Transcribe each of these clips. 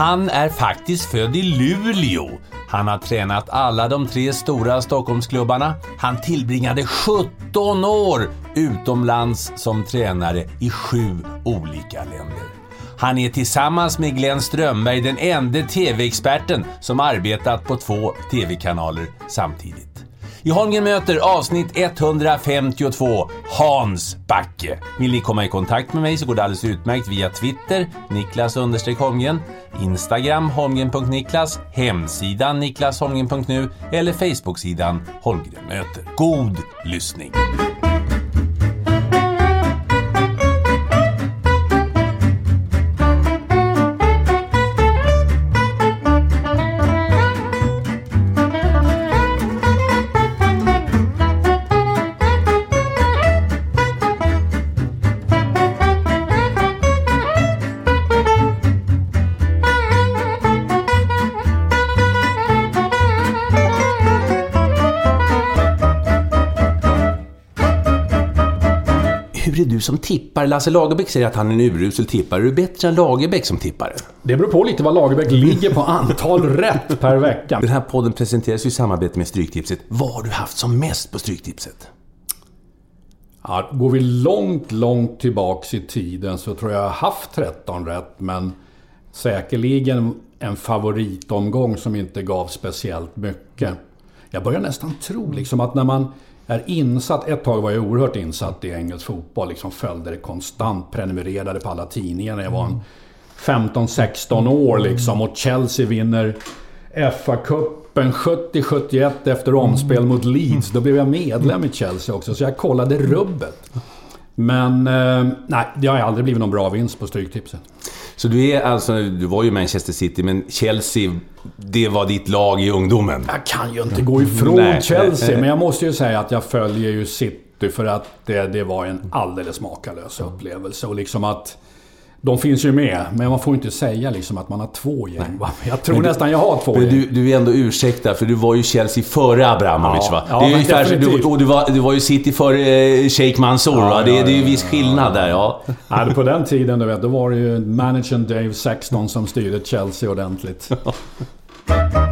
Han är faktiskt född i Luleå. Han har tränat alla de tre stora Stockholmsklubbarna. Han tillbringade 17 år utomlands som tränare i sju olika länder. Han är tillsammans med Glenn Strömberg den enda TV-experten som arbetat på två TV-kanaler samtidigt. I Holmgren möter avsnitt 152, Hans Backe. Vill ni komma i kontakt med mig så går det alldeles utmärkt via Twitter, Niklas Holmgren, Instagram Holmgren.Niklas, hemsidan niklasholmgren.nu eller Facebooksidan Holmgren möter. God lyssning! Du som tippare? Lasse Lagerbäck säger att han är en urusel tippare. Är du bättre än Lagerbäck som tippare? Det beror på lite vad Lagerbäck ligger på antal rätt per vecka. Den här podden presenteras ju i samarbete med Stryktipset. Vad har du haft som mest på Stryktipset? Ja, går vi långt, långt tillbaks i tiden så tror jag jag har haft 13 rätt, men säkerligen en favoritomgång som inte gav speciellt mycket. Jag börjar nästan tro liksom att när man är insatt, ett tag var jag oerhört insatt i engelsk fotboll, liksom följde det konstant, prenumererade på alla tidningar när jag var en 15-16 år liksom och Chelsea vinner FA-cupen 70-71 efter omspel mot Leeds. Då blev jag medlem i Chelsea också, så jag kollade rubbet. Men eh, nej, det har aldrig blivit någon bra vinst på Stryktipset. Så du är alltså, du var ju Manchester City, men Chelsea, det var ditt lag i ungdomen? Jag kan ju inte gå ifrån Nej. Chelsea, men jag måste ju säga att jag följer ju City för att det, det var en alldeles makalös upplevelse. Och liksom att... De finns ju med, men man får inte säga liksom att man har två gäng. va? Jag tror du- nästan jag har två Men gäng. du, du är ändå ursäktad, för du var ju Chelsea före Abramovic Ja, va? ja, det är ungefär, du, och du var, du var ju City före eh, Sheikh Mansour Ja, va? Det, ja, det är ju viss skillnad där, ja. Nej, på den tiden du vet, då var det ju managern Dave Sexton som styrde Chelsea ordentligt.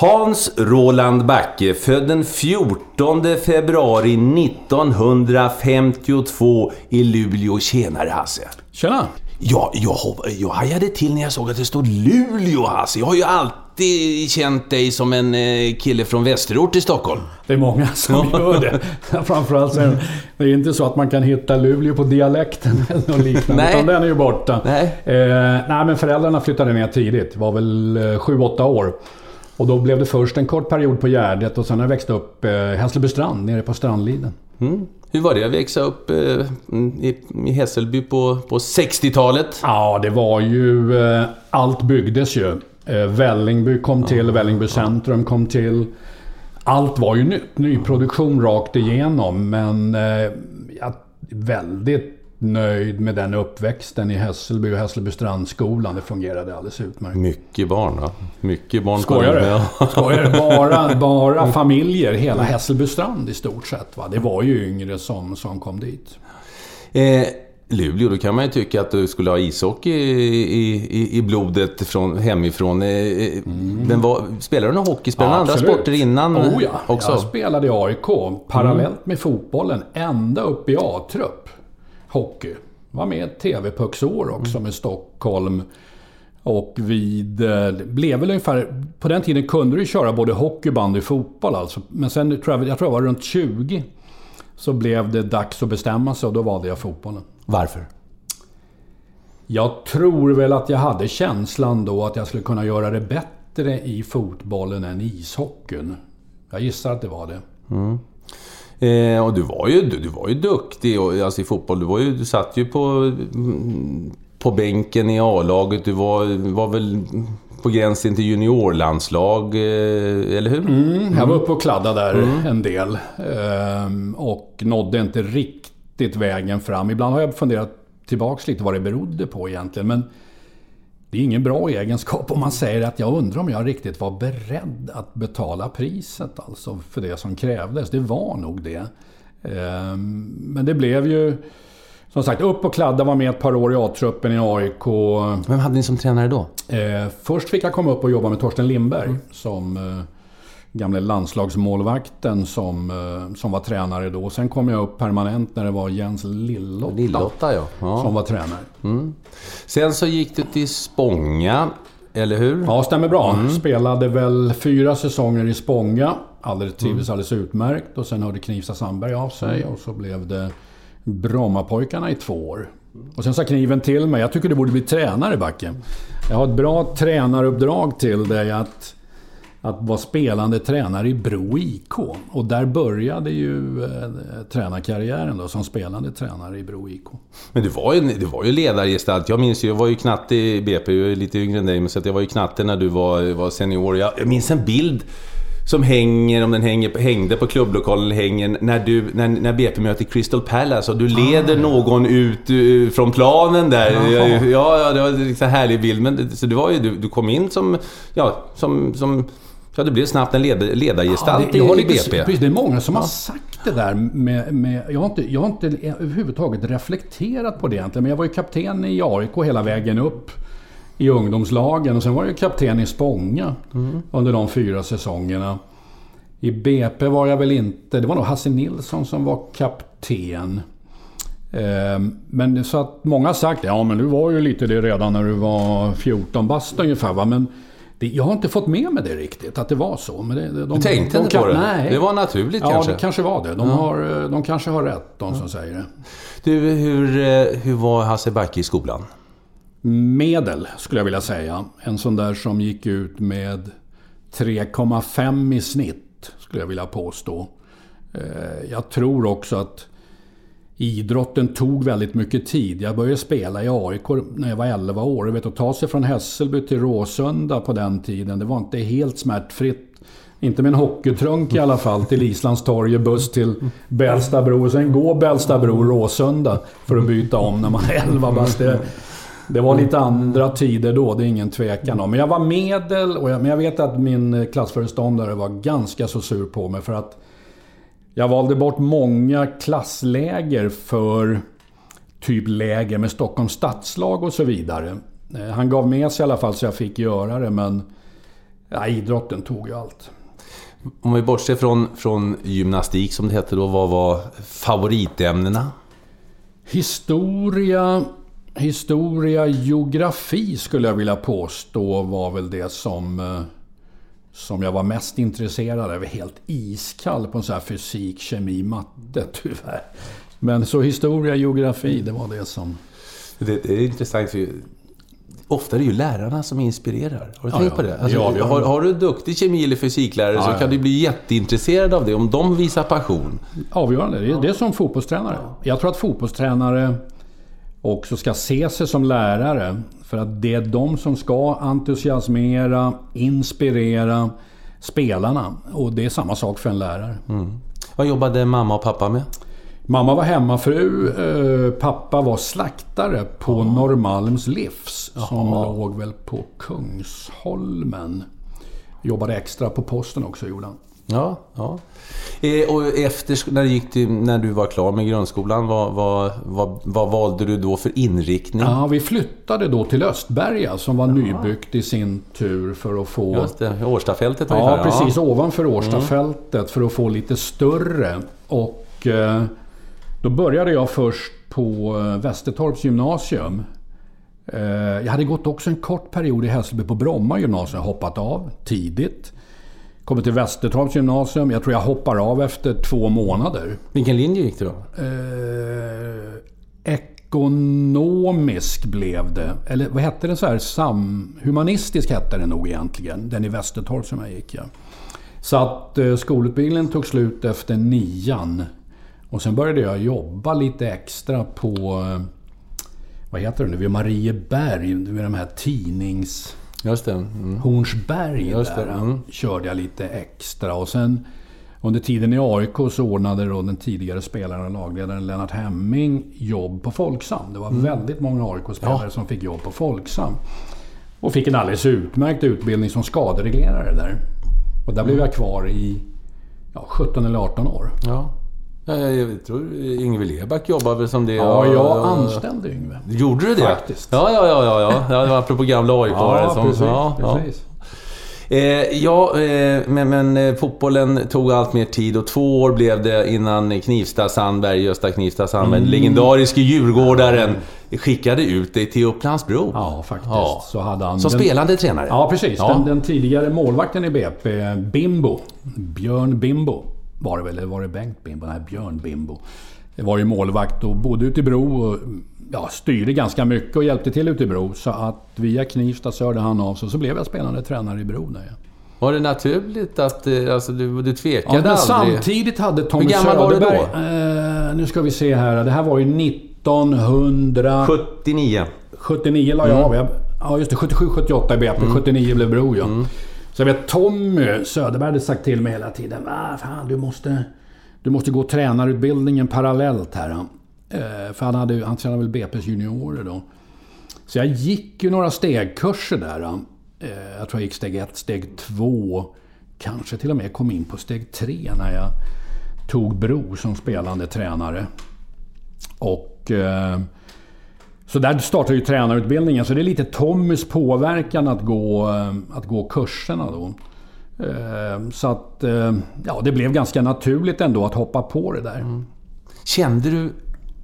Hans Roland Backe, född den 14 februari 1952 i Luleå. Tjenare Hasse! Tjena! Ja, jag, jag hajade till när jag såg att det stod Luleå Hasse. Jag har ju alltid känt dig som en eh, kille från västerort i Stockholm. Det är många som gör det. Framförallt så är det, det är inte så att man kan hitta Luleå på dialekten eller något liknande. Nej. Utan den är ju borta. Nej. Eh, nej, men föräldrarna flyttade ner tidigt. Var väl eh, 7-8 år. Och då blev det först en kort period på Gärdet och sen har jag växt upp eh, Hässelbystrand, nere på Strandliden. Mm. Hur var det att växa upp eh, i, i Hässelby på, på 60-talet? Ja, det var ju... Eh, allt byggdes ju. Eh, Vällingby kom till, Vällingby centrum kom till. Allt var ju nytt. Nyproduktion rakt igenom. Men eh, väldigt nöjd med den uppväxten i Hässelby och Hässelby strandskolan. Det fungerade alldeles utmärkt. Mycket barn va? Mycket barn. Skojar du? Ja. Skojar du? Bara, bara familjer, hela Hässelby strand i stort sett. Va? Det var ju yngre som, som kom dit. Eh, Luleå, då kan man ju tycka att du skulle ha ishockey i, i, i blodet från, hemifrån. Mm. Men vad, spelar du någon hockey? Spelar du ja, andra sporter innan oh, ja. också? Jag spelade i AIK parallellt mm. med fotbollen ända upp i A-trupp. Hockey. Var med ett TV-pucksår också mm. med Stockholm. Och vid... Eh, det blev väl ungefär... På den tiden kunde du köra både hockey, bandy och fotboll alltså. Men sen tror jag, jag tror jag var runt 20. Så blev det dags att bestämma sig och då valde jag fotbollen. Varför? Jag tror väl att jag hade känslan då att jag skulle kunna göra det bättre i fotbollen än i ishockeyn. Jag gissar att det var det. Mm. Eh, och du var ju, du, du var ju duktig och, alltså i fotboll. Du, var ju, du satt ju på, på bänken i A-laget. Du var, var väl på gränsen till juniorlandslag, eh, eller hur? Mm, jag var uppe och kladdade där mm. en del. Eh, och nådde inte riktigt vägen fram. Ibland har jag funderat tillbaks lite vad det berodde på egentligen. Men det är ingen bra egenskap om man säger att jag undrar om jag riktigt var beredd att betala priset alltså för det som krävdes. Det var nog det. Ehm, men det blev ju som sagt upp och kladda, var med ett par år i A-truppen i AIK. Vem hade ni som tränare då? Eh, först fick jag komma upp och jobba med Torsten Lindberg mm. som eh, gamle landslagsmålvakten som, eh, som var tränare då. Sen kom jag upp permanent när det var Jens Lillotta, Lillotta ja. ja. som var tränare. Mm. Sen så gick du till Spånga, eller hur? Ja, stämmer bra. Mm. Spelade väl fyra säsonger i Spånga. Alldeles, trivdes mm. alldeles utmärkt. Och sen hörde Knivsta Sandberg av sig och så blev det Brommapojkarna i två år. Och sen sa kniven till mig, jag tycker du borde bli tränare Backe. Jag har ett bra tränaruppdrag till dig att att vara spelande tränare i Bro IK. Och där började ju eh, tränarkarriären då, som spelande tränare i Bro IK. Men du var ju, du var ju ledargestalt. Jag minns ju, jag var ju knatte i BP, jag är lite yngre än dig, men så att jag var ju knatte när du var, var senior. Jag, jag minns en bild som hänger, om den hänger, hängde på klubblokalen, hänger när, du, när, när BP möter Crystal Palace och du leder ah, någon ut uh, från planen där. Ja, ja, det var en härlig bild. Men, så du, var ju, du, du kom in som, ja, som, som Ja, det blev snabbt en led, ledargestalt ja, det, i BP. Precis, det är många som ja. har sagt det där med... med jag, har inte, jag har inte överhuvudtaget reflekterat på det egentligen. Men jag var ju kapten i AIK hela vägen upp i ungdomslagen. Och sen var jag kapten i Spånga mm. under de fyra säsongerna. I BP var jag väl inte... Det var nog Hasse Nilsson som var kapten. Ehm, men så att många har sagt ja men du var ju lite det redan när du var 14 bast ungefär va. Men det, jag har inte fått med mig det riktigt, att det var så. Men det, de, du tänkte de, de, inte på det? Nej. Det var naturligt ja, kanske? Ja, det kanske var det. De, ja. har, de kanske har rätt, de som säger det. Du, hur, eh, hur var Hasse Backe i skolan? Medel, skulle jag vilja säga. En sån där som gick ut med 3,5 i snitt, skulle jag vilja påstå. Eh, jag tror också att idrotten tog väldigt mycket tid. Jag började spela i AIK när jag var 11 år. vet, att ta sig från Hässelby till Råsunda på den tiden, det var inte helt smärtfritt. Inte med en hockeytrunk i alla fall till Islands torg och buss till Bällstabro. Och sen gå Bällstabro Råsunda för att byta om när man är 11 bast. Det, det var lite andra tider då, det är ingen tvekan om. Men jag var medel, och jag, men jag vet att min klassföreståndare var ganska så sur på mig för att jag valde bort många klassläger för typ läger med Stockholms stadslag och så vidare. Eh, han gav med sig i alla fall så jag fick göra det men ja, idrotten tog ju allt. Om vi bortser från, från gymnastik som det hette då, vad var favoritämnena? Historia, historia, geografi skulle jag vilja påstå var väl det som eh, som jag var mest intresserad av. Helt iskall på en sån här fysik, kemi, matte tyvärr. Men så historia, geografi, det var det som... Det, det är intressant för Ofta är det ju lärarna som inspirerar. Har du ja, tänkt ja. på det? Alltså, ja, har, har, du duktig kemi eller fysiklärare så kan du bli jätteintresserad av det om de visar passion. Avgörande. Det är, det är som fotbollstränare. Jag tror att fotbollstränare också ska se sig som lärare. För att det är de som ska entusiasmera, inspirera spelarna. Och det är samma sak för en lärare. Mm. Vad jobbade mamma och pappa med? Mamma var hemmafru. Eh, pappa var slaktare på oh. Norrmalms Livs. Som oh. låg väl på Kungsholmen. Jobbade extra på posten också gjorde han. Ja, ja. Eh, och efter, när, du gick till, när du var klar med grundskolan, vad, vad, vad, vad valde du då för inriktning? Ja, vi flyttade då till Östberga som var nybyggt i sin tur för att få... Just det, Årstafältet ungefär. Ja, precis. Ja. Ovanför Årstafältet mm. för att få lite större. Och eh, då började jag först på eh, Västertorps gymnasium. Jag hade gått också en kort period i Hässelby på Bromma gymnasium, hoppat av tidigt. Kommer till Västertorps gymnasium. Jag tror jag hoppar av efter två månader. Vilken linje gick du då? Eh, ekonomisk blev det. Eller vad hette det? så här? Sam, humanistisk hette det nog egentligen. Den i Västertorp som jag gick ja. Så att eh, skolutbildningen tog slut efter nian. Och sen började jag jobba lite extra på... Eh, vad heter det nu? Vid Marieberg. Vid de här tidnings... Just det. Mm. Hornsberg Just där mm. körde jag lite extra. Och sen under tiden i AIK så ordnade då den tidigare spelaren och lagledaren Lennart Hemming jobb på Folksam. Det var mm. väldigt många AIK-spelare ja. som fick jobb på Folksam. Och fick en alldeles utmärkt utbildning som skadereglerare där. Och där blev jag kvar i ja, 17 eller 18 år. Ja. Jag tror Yngve Leback jobbar väl som det. Ja, jag anställde Yngve. Gjorde du det? Faktiskt. Ja, ja, ja. ja, ja. ja det var apropå gamla aik ja, som... Precis, ja, precis. Eh, ja, eh, men, men eh, fotbollen tog allt mer tid och två år blev det innan Knivsta Sandberg, Gösta Knivsta Sandberg, mm. legendariske djurgårdaren, skickade ut dig till Upplandsbro. Ja, faktiskt. Ja. Så hade han Som den, spelande tränare? Ja, precis. Ja. Den, den, tidigare målvakten i BP, Bimbo, Björn Bimbo, var det väl, eller var det Bengt Bimbo? Nej, Björn Bimbo. Det var ju målvakt och bodde ute i Bro och ja, styrde ganska mycket och hjälpte till ute i Bro. Så att via Knivsta så hörde han av sig så blev jag spelande tränare i Bro. Där, ja. Var det naturligt att eh, alltså, du, du tvekade ja, men aldrig? Samtidigt hade Tommy Hur gammal Söderberg... var du då? Eh, nu ska vi se här. Det här var ju 1900... 79. 79 la jag mm. av. Ja just det, 77, 78 i BP. Mm. 79 blev Bro ja. Mm. Så jag vet Tommy Söderberg hade sagt till mig hela tiden. Fan, du måste, du måste gå tränarutbildningen parallellt här. Eh, för han, hade, han tränade väl BP's juniorer då. Så jag gick ju några stegkurser där. Eh, jag tror jag gick steg ett, steg två. Kanske till och med kom in på steg tre när jag tog Bro som spelande tränare. Och... Eh, så där startar ju tränarutbildningen. Så det är lite Tommys påverkan att gå, att gå kurserna då. Så att, ja, det blev ganska naturligt ändå att hoppa på det där. Mm. Kände du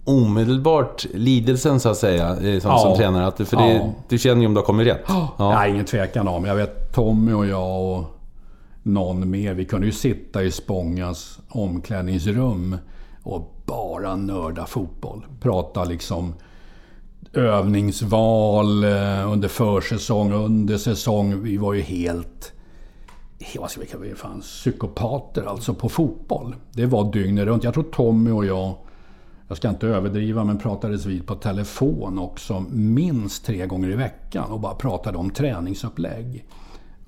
omedelbart lidelsen så att säga, eh, som, ja. som tränare? Att, för det, ja. du känner ju om du har kommit rätt. Ja. Nej, ingen tvekan om. Jag vet Tommy och jag och någon mer. Vi kunde ju sitta i Spångas omklädningsrum och bara nörda fotboll. Prata liksom övningsval eh, under försäsong, under säsong. Vi var ju helt... Vad ska vi kalla det? Fan, psykopater alltså på fotboll. Det var dygnet runt. Jag tror Tommy och jag jag ska inte överdriva, men pratades vid på telefon också minst tre gånger i veckan och bara pratade om träningsupplägg.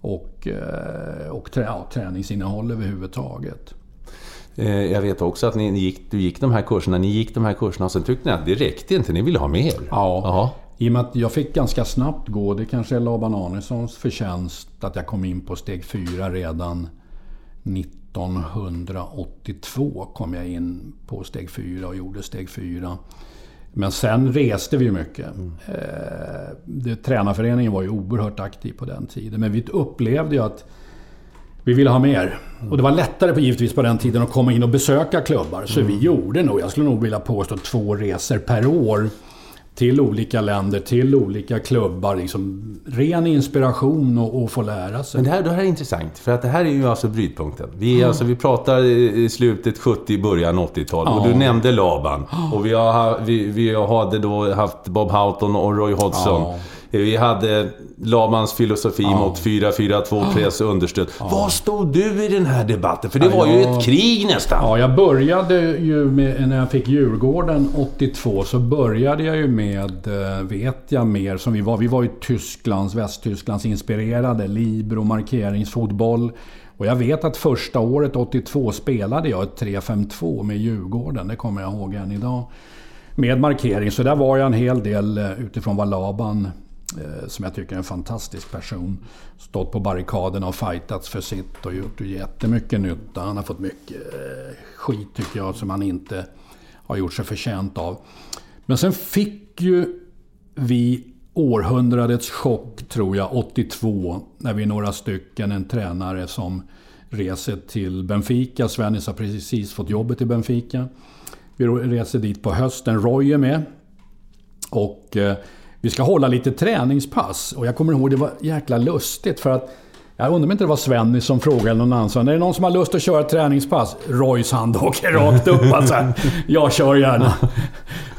Och, eh, och trä, ja, träningsinnehåll överhuvudtaget. Eh, jag vet också att ni gick, du gick de här kurserna, ni gick de här kurserna och sen tyckte ni att det räckte inte, ni ville ha mer. Ja, Aha. i och med att jag fick ganska snabbt gå, det kanske är Laban Arnessons förtjänst att jag kom in på steg fyra redan 90 1982 kom jag in på steg 4 och gjorde steg 4. Men sen reste vi mycket. Mm. Det, tränarföreningen var ju oerhört aktiv på den tiden. Men vi upplevde ju att vi ville ha mer. Och det var lättare på, givetvis på den tiden att komma in och besöka klubbar. Så mm. vi gjorde nog, jag skulle nog vilja påstå, två resor per år till olika länder, till olika klubbar. Liksom, ren inspiration och, och få lära sig. Men det här, det här är intressant, för att det här är ju alltså brytpunkten. Vi, mm. alltså, vi pratar i slutet 70, början 80-tal. Ja. Och du nämnde Laban. Och vi, har, vi, vi hade då haft Bob Houghton och Roy Hodgson. Ja. Vi hade Lamans filosofi ja. mot 4-4-2 press understöd. Ja. Var stod du i den här debatten? För det var ju ett krig nästan. Ja, jag började ju med, när jag fick Djurgården 82 så började jag ju med, eh, vet jag mer, som vi var. Vi var ju Tysklands, Västtysklands inspirerade. Libro, markeringsfotboll. Och jag vet att första året, 82, spelade jag ett 3-5-2 med Djurgården. Det kommer jag ihåg än idag. Med markering. Så där var jag en hel del eh, utifrån vad Laban Eh, som jag tycker är en fantastisk person. Stått på barrikaderna och fightats för sitt och gjort jättemycket nytta. Han har fått mycket eh, skit tycker jag som han inte har gjort sig förtjänt av. Men sen fick ju vi århundradets chock, tror jag, 82. När vi är några stycken, en tränare som reser till Benfica. Svennis har precis fått jobbet i Benfica. Vi reser dit på hösten. Roy är med. Och eh, vi ska hålla lite träningspass. Och jag kommer ihåg, det var jäkla lustigt för att jag undrar om inte det var Svenny som frågade någon annan. Så, är det någon som har lust att köra träningspass? Roys hand åker rakt upp. Alltså, jag kör gärna.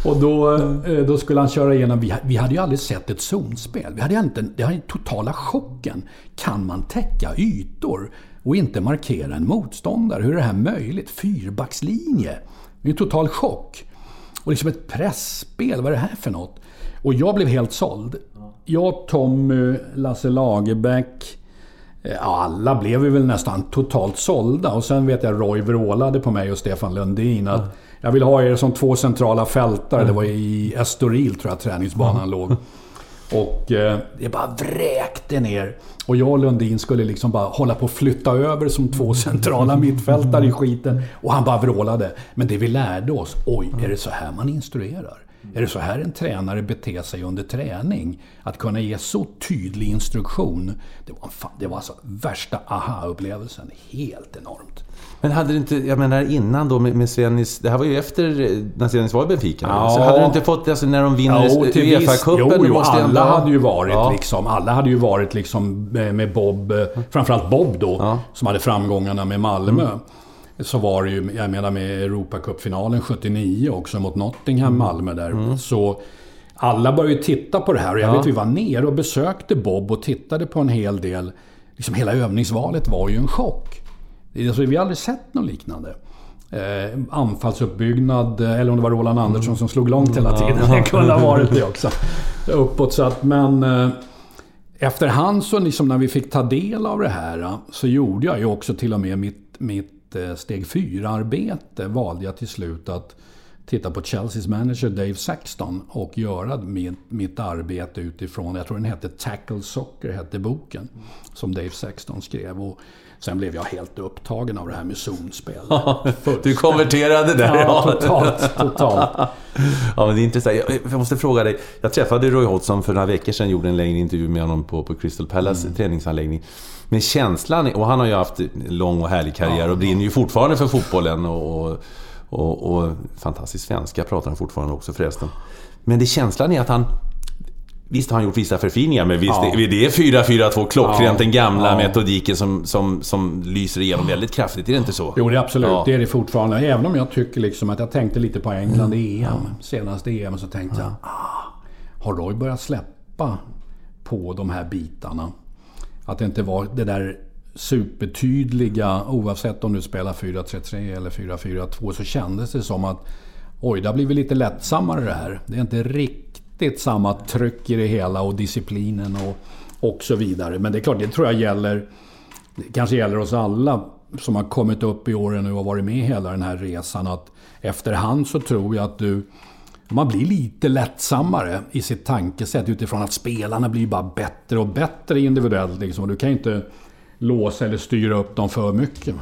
Och då, eh, då skulle han köra igenom. Vi, vi hade ju aldrig sett ett zonspel. Vi hade inte, det var totala chocken. Kan man täcka ytor och inte markera en motståndare? Hur är det här möjligt? Fyrbackslinje. Det är en total chock. Och liksom ett pressspel. Vad är det här för något? Och jag blev helt såld. Jag, Tommy, Lasse Lagerbäck. Alla blev vi väl nästan totalt sålda. Och sen vet jag Roy vrålade på mig och Stefan Lundin att jag vill ha er som två centrala fältare. Det var i Estoril tror jag träningsbanan låg. Och eh, det bara vräkte ner. Och jag och Lundin skulle liksom bara hålla på att flytta över som två centrala mittfältare i skiten. Och han bara vrålade. Men det vi lärde oss, oj, är det så här man instruerar? Är det så här en tränare beter sig under träning? Att kunna ge så tydlig instruktion. Det var, fan, det var alltså värsta aha-upplevelsen. Helt enormt. Men hade du inte, jag menar innan då med, med Svennis, det här var ju efter när Svennis var i Benfica. Ja. Så hade du inte fått, alltså när de vinner Uefa-cupen? Jo, jo alla ändå... hade ju varit ja. liksom, alla hade ju varit liksom med Bob, framförallt Bob då, ja. som hade framgångarna med Malmö. Mm så var det ju, jag menar med Europacupfinalen 79 också mot Nottingham, mm. Malmö där. Mm. Så alla började ju titta på det här och jag ja. vet vi var nere och besökte Bob och tittade på en hel del. Liksom hela övningsvalet var ju en chock. Alltså, vi har aldrig sett något liknande. Eh, anfallsuppbyggnad, eller om det var Roland Andersson mm. som slog långt hela tiden. Det kunde ha varit det också. Uppåt så att, men... Eh, efterhand så liksom när vi fick ta del av det här så gjorde jag ju också till och med mitt, mitt mitt eh, steg 4-arbete valde jag till slut att titta på Chelseas manager Dave Saxton och göra mitt, mitt arbete utifrån, jag tror den hette Tackle Soccer, hette boken, som Dave Saxton skrev. Och sen blev jag helt upptagen av det här med zonspel. du konverterade där? Ja, totalt. totalt. ja, men det är intressant. Jag måste fråga dig. Jag träffade Roy Hodgson för några veckor sedan, gjorde en längre intervju med honom på, på Crystal Palace mm. träningsanläggning. Men känslan, och han har ju haft lång och härlig karriär ja, och brinner ju fortfarande för fotbollen. Och, och, och fantastisk svenska pratar han fortfarande också förresten. Men det känslan är att han... Visst har han gjort vissa förfiningar, men visst, ja. det är 4-4-2 klockrent, ja. den gamla ja. metodiken som, som, som lyser igenom väldigt kraftigt. Är det inte så? Jo, det är absolut. Ja. Det är det fortfarande. Även om jag tycker liksom att jag tänkte lite på England i EM. Senaste EM så tänkte jag, ah, har Roy börjat släppa på de här bitarna? Att det inte var det där supertydliga, oavsett om du spelar 4-3-3 eller 4-4-2, så kändes det som att oj, det har blivit lite lättsammare det här. Det är inte riktigt samma tryck i det hela och disciplinen och, och så vidare. Men det är klart, det tror jag gäller, det kanske gäller oss alla som har kommit upp i åren nu och varit med hela den här resan. Att efterhand så tror jag att du man blir lite lättsammare i sitt tankesätt utifrån att spelarna blir bara bättre och bättre individuellt. Liksom. Du kan inte låsa eller styra upp dem för mycket.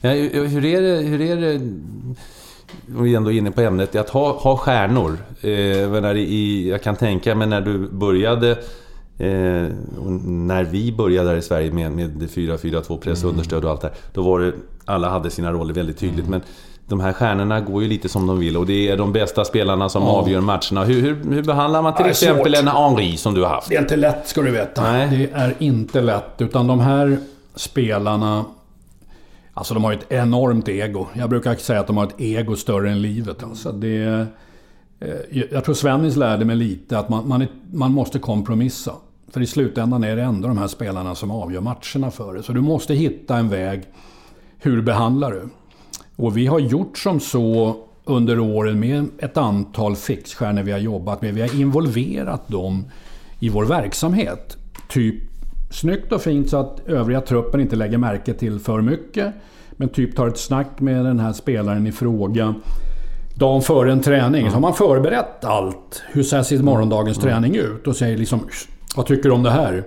Ja, hur är det, hur är det om vi ändå är inne på ämnet, att ha, ha stjärnor. Eh, i, jag kan tänka mig när du började, eh, när vi började här i Sverige med, med 4-4-2 press, mm. understöd och allt det här. Då var det, alla hade sina roller väldigt tydligt. Mm. Men de här stjärnorna går ju lite som de vill och det är de bästa spelarna som ja. avgör matcherna. Hur, hur, hur, behandlar man till exempel en Henri som du har haft? Det är inte lätt ska du veta. Nej. Det är inte lätt. Utan de här spelarna... Alltså de har ett enormt ego. Jag brukar säga att de har ett ego större än livet. Alltså det, eh, jag tror Svennis lärde mig lite att man, man, är, man måste kompromissa. För i slutändan är det ändå de här spelarna som avgör matcherna för dig. Så du måste hitta en väg. Hur behandlar du? Och vi har gjort som så under åren med ett antal fixstjärnor vi har jobbat med. Vi har involverat dem i vår verksamhet. Typ snyggt och fint så att övriga truppen inte lägger märke till för mycket. Men typ tar ett snack med den här spelaren i fråga. dagen före en träning så har man förberett allt. Hur ser morgondagens träning ut? Och säger liksom Vad tycker du om det här?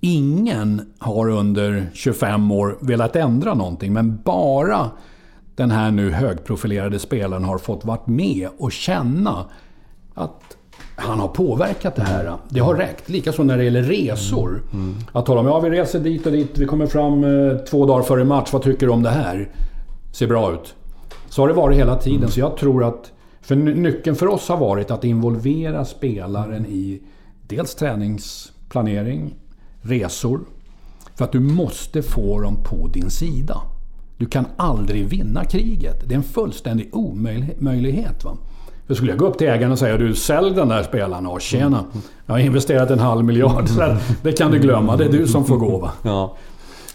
Ingen har under 25 år velat ändra någonting, men bara den här nu högprofilerade spelaren har fått vara med och känna att han har påverkat det här. Det har räckt. Likaså när det gäller resor. Mm. Att tala om, ja vi reser dit och dit, vi kommer fram eh, två dagar före match, vad tycker du om det här? Ser bra ut. Så har det varit hela tiden. Mm. Så jag tror att... För nyckeln för oss har varit att involvera spelaren i dels träningsplanering, resor. För att du måste få dem på din sida. Du kan aldrig vinna kriget. Det är en fullständig omöjlighet. Va? För skulle jag gå upp till ägaren och säga du sälj den där spelaren. och tjena, jag har investerat en halv miljard. Så det kan du glömma, det är du som får gå. Va? Ja.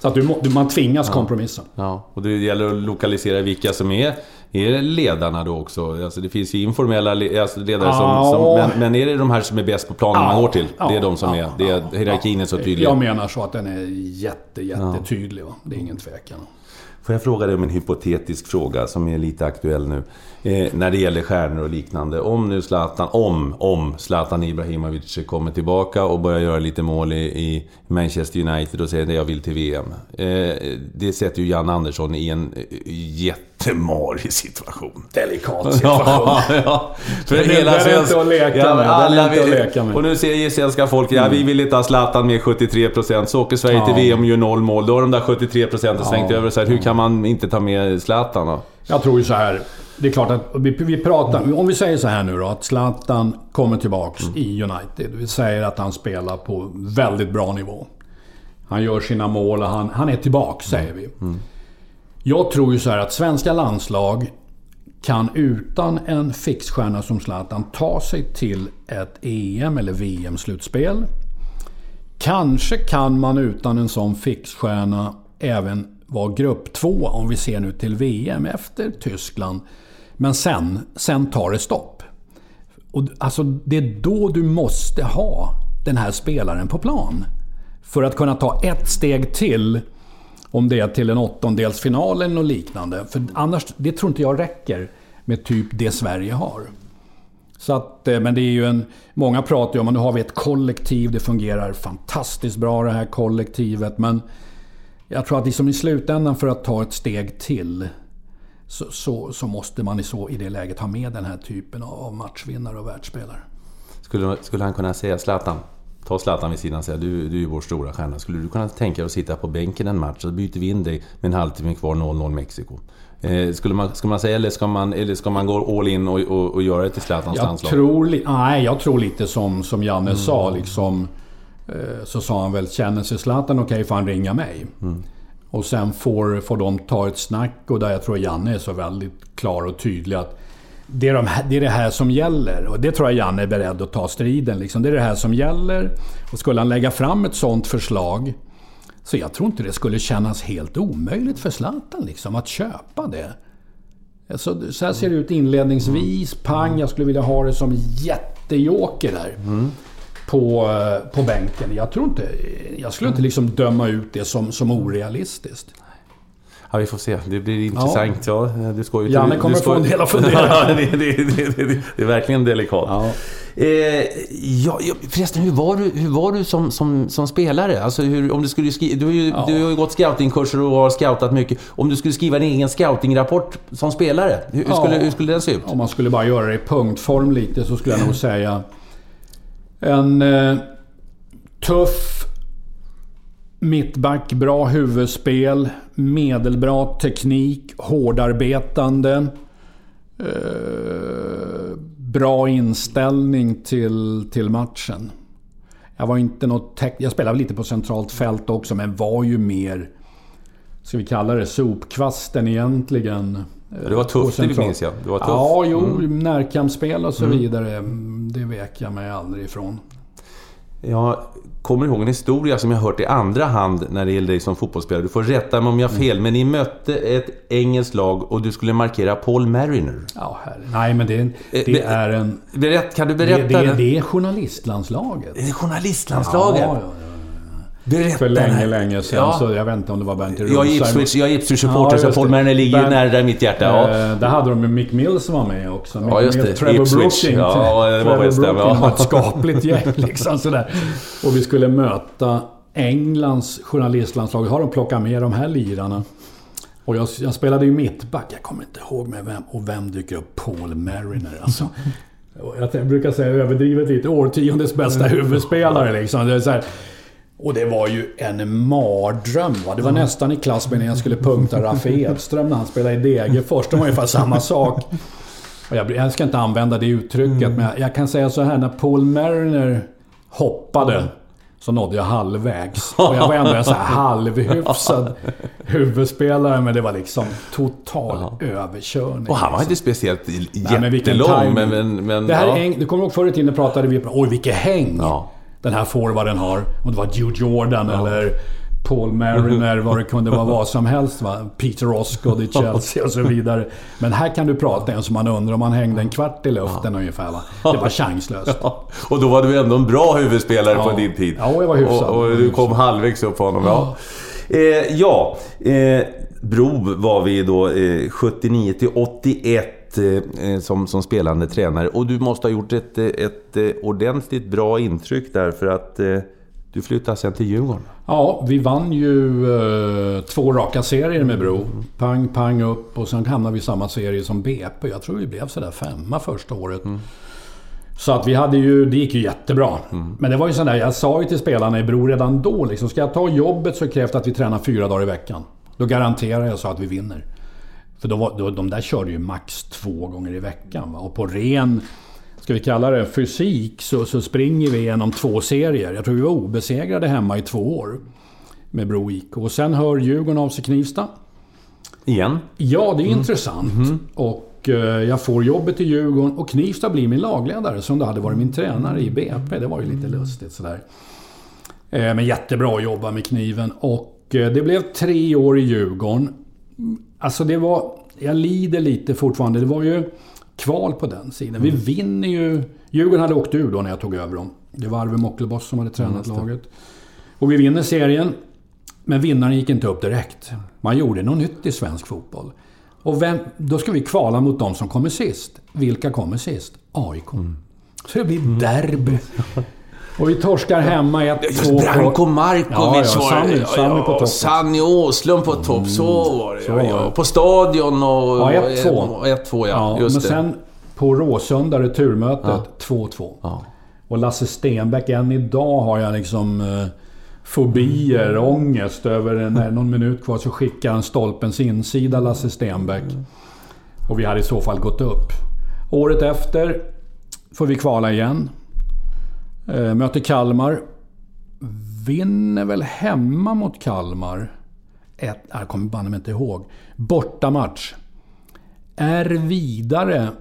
Så att du, man tvingas ja. kompromissa. Ja, och det gäller att lokalisera vilka som är är ledarna då också? Alltså det finns ju informella alltså ledare som... som men, men, är det de här som är bäst på planen man går till? det är de som är... Det är hierarkin är så tydlig. Jag menar så att den är jätte, jättetydlig. Va? Det är ingen tvekan. Får jag fråga dig om en hypotetisk fråga som är lite aktuell nu? Eh, när det gäller stjärnor och liknande. Om nu Zlatan, om, om Zlatan Ibrahimovic kommer tillbaka och börjar göra lite mål i, i Manchester United och säger att jag vill till VM. Eh, det sätter ju Jan Andersson i en eh, jättemarig situation. Delikat situation. ja, ja. För det, hela det är inte att leka ja, med. Alla vill, att leka med. Och nu säger svenska folk, ja vi vill inte ha Zlatan med 73%. Så åker Sverige till VM och gör noll mål. Då har de där 73% svängt över. Så här, hur kan man inte ta med Zlatan då? Jag tror ju så här. Det är klart att vi, vi pratar... Om vi säger så här nu då, att Zlatan kommer tillbaks mm. i United. Vi säger att han spelar på väldigt bra nivå. Han gör sina mål och han, han är tillbaks, säger vi. Mm. Jag tror ju så här att svenska landslag kan utan en fixstjärna som Zlatan ta sig till ett EM eller VM-slutspel. Kanske kan man utan en sån fixstjärna även vara grupp två om vi ser nu till VM efter Tyskland. Men sen, sen tar det stopp. Och alltså, det är då du måste ha den här spelaren på plan. För att kunna ta ett steg till, om det är till en åttondelsfinal eller något liknande. För annars, det tror inte jag räcker med typ det Sverige har. Så att, eh, men det är ju en... Många pratar ju om att nu har vi ett kollektiv, det fungerar fantastiskt bra det här kollektivet. Men jag tror att liksom i slutändan för att ta ett steg till så, så, så, måste man i, så, i det läget ha med den här typen av matchvinnare och världsspelare. Skulle, skulle han kunna säga Zlatan? Ta Zlatan vid sidan och säga du, du är vår stora stjärna. Skulle du kunna tänka dig att sitta på bänken en match så byter vi in dig med en halvtimme kvar 0-0 Mexiko? Eh, skulle, man, ska man säga eller ska man, eller ska man gå all in och, och, och göra det till Zlatans landslag? Tror, nej, jag tror lite som, som Janne mm. sa. Liksom, eh, så sa han väl, känner sig Zlatan okej okay, får han ringa mig. Mm. Och sen får, får de ta ett snack och där jag tror Janne är så väldigt klar och tydlig att det är, de här, det är det här som gäller. Och det tror jag Janne är beredd att ta striden. Liksom. Det är det här som gäller. Och skulle han lägga fram ett sånt förslag så jag tror inte det skulle kännas helt omöjligt för Zlatan liksom, att köpa det. Så, så här ser det ut inledningsvis. Pang, jag skulle vilja ha det som jättejoker där. Mm på, eh, på bänken. Jag tror inte... Jag skulle inte liksom döma ut det som, som orealistiskt. Ja, vi får se. Det blir intressant. Ja. Ja, du ska ju Janne kommer få en del att fundera. det, det, det, det, är verkligen delikat. Ja. Eh, ja, förresten, hur var du, hur var du som, som, som spelare? Alltså, hur, om du, skulle skriva, du, har ju, ja. du har ju gått scoutingkurser och har scoutat mycket. Om du skulle skriva en egen scoutingrapport som spelare, hur, hur, skulle, hur skulle den se ut? Om man skulle bara göra det i punktform lite så skulle jag nog säga en eh, tuff mittback, bra huvudspel, medelbra teknik, hårdarbetande. Eh, bra inställning till, till matchen. Jag var inte något Jag spelade lite på centralt fält också, men var ju mer... Ska vi kalla det sopkvasten egentligen. Det var tufft, det minns jag. Det var tufft. Ja, jo. Mm. Närkampsspel och så mm. vidare. Det vek jag mig aldrig ifrån. Jag kommer ihåg en historia som jag hört i andra hand när det gäller dig som fotbollsspelare. Du får rätta mig om jag har fel, mm. men ni mötte ett engelskt lag och du skulle markera Paul Mariner. Ja, herre. Nej, men det, det eh, är en... Berätt, kan du berätta? Det, det, det är journalistlandslaget. Det är journalistlandslaget? Ja, ja, ja. Berätta för länge, här. länge sedan. Ja. Så jag vet inte om det var Bernt Jag är Ipswich- jag är Ipswich-supporter, Ja, så. Mariner ligger ju Bernt- nära mitt hjärta. Ja. Eh, där hade de ju Mick Mills som var med också. Mick Ja, just det. Trevor Ipswich. Brooking. Ja, det var Trevor Brooking ja. var ett skapligt gäng liksom sådär. Och vi skulle möta Englands journalistlandslag. Har de plockat med de här lirarna? Och jag, jag spelade ju mittback. Jag kommer inte ihåg med vem. Och vem dyker upp? Paul Mariner alltså. Jag brukar säga överdrivet lite. Årtiondets bästa huvudspelare liksom. Det är så här, och det var ju en mardröm. Va? Det var nästan i klass med när jag skulle punkta Raffe Edström när han spelade i Degerfors. Det var ungefär samma sak. Och jag, jag ska inte använda det uttrycket, men jag, jag kan säga så här. När Paul Mariner hoppade så nådde jag halvvägs. Och jag var ändå en så här halvhyfsad huvudspelare, men det var liksom total överkörning. Och han var inte speciellt Nej, men vilken jättelång, timing. men... men, men det här ja. häng, du kommer ihåg förr i tiden pratade vi om oj vilket häng Ja. Den här forwarden har. Om det var Joe Jordan eller Paul Mariner, vad det kunde vara, vad som helst. Va? Peter Osgood i Chelsea och så vidare. Men här kan du prata en som man undrar om han hängde en kvart i luften ungefär. Va? Det var chanslöst. Ja, Och då var du ändå en bra huvudspelare Ja. på din tid. Ja, jag var hyfsad. Och, och du kom halvvägs upp på honom. Ja, eh, ja eh, Bro var vi då eh, 79 till 81 eh, som, som spelande tränare. Och du måste ha gjort ett, eh, ett, eh, ordentligt bra intryck där för att eh, du flyttade sen till Djurgården. Ja, vi vann ju eh, två raka serier med Bro. Pang, pang upp och sen hamnade vi i samma serie som BP. Jag tror vi blev sådär femma första året. Så att vi hade ju, det gick ju jättebra. Men det var ju sådär, jag sa ju till spelarna i Bro redan då liksom, ska jag ta jobbet så krävs det att vi tränar fyra dagar i veckan. Då garanterar jag så att vi vinner. För då var, då, de där körde ju max två gånger i veckan. Va? Och på ren, ska vi kalla det fysik, så, så springer vi igenom två serier. Jag tror vi var obesegrade hemma i två år. Med Bro IK. Och sen hör Djurgården av sig Knivsta. Igen. Ja, det är intressant. Och eh, jag får jobbet i Djurgården och Knivsta blir min lagledare som det hade varit min tränare i BP. Det var ju lite lustigt sådär. Eh, Men jättebra att jobba med kniven. Och eh, det blev tre år i Djurgården. Alltså det var... Jag lider lite fortfarande. Det var ju kval på den sidan. Vi vinner ju... Djurgården hade åkt ur då när jag tog över dem. Det var Arve Mockelboss som hade tränat laget. Och vi vinner serien. Men vinnaren gick inte upp direkt. Man gjorde något nytt i svensk fotboll. Och vem, då ska vi kvala mot de som kommer sist. Vilka kommer sist? AIK. Så det blir derby. Och vi torskar hemma 1-2 Just Branko Markovic Ja, ja, var det. Sanny på topp. Sanny Åslund på topp. Så var det. så ja, var ja. det. På Stadion och... Ja, 1-2. 1-2 ja. Ja, just men det. sen på Råsunda, returmötet, Ja. 2-2. Ja. Och Lasse Stenbeck, än idag har jag liksom eh, fobier, ångest över när någon minut kvar så skickar han stolpens insida, Lasse Stenbeck. Och vi hade i så fall gått upp. Året efter får vi kvala igen. Eh, möter Kalmar. Vinner väl hemma mot Kalmar. Ett, jag kommer banne mig inte ihåg. Bortamatch. Är vidare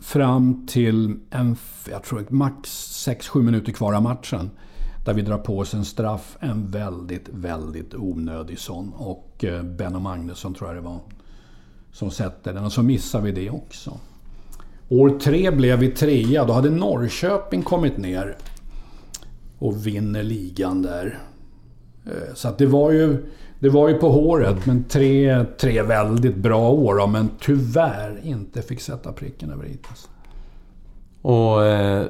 fram till en, jag tror max 6-7 minuter kvar av matchen. Där vi drar på oss en straff. En väldigt, väldigt onödig sån. Och eh, Benno Magnusson tror jag det var. Som sätter den. Och så missar vi det också. År tre blev vi trea. Då hade Norrköping kommit ner. Och vinner ligan där. Eh, så att det var ju... Det var ju på håret, men tre, tre väldigt bra år. då, Men tyvärr inte fick sätta pricken över i. Alltså. Och... Eh,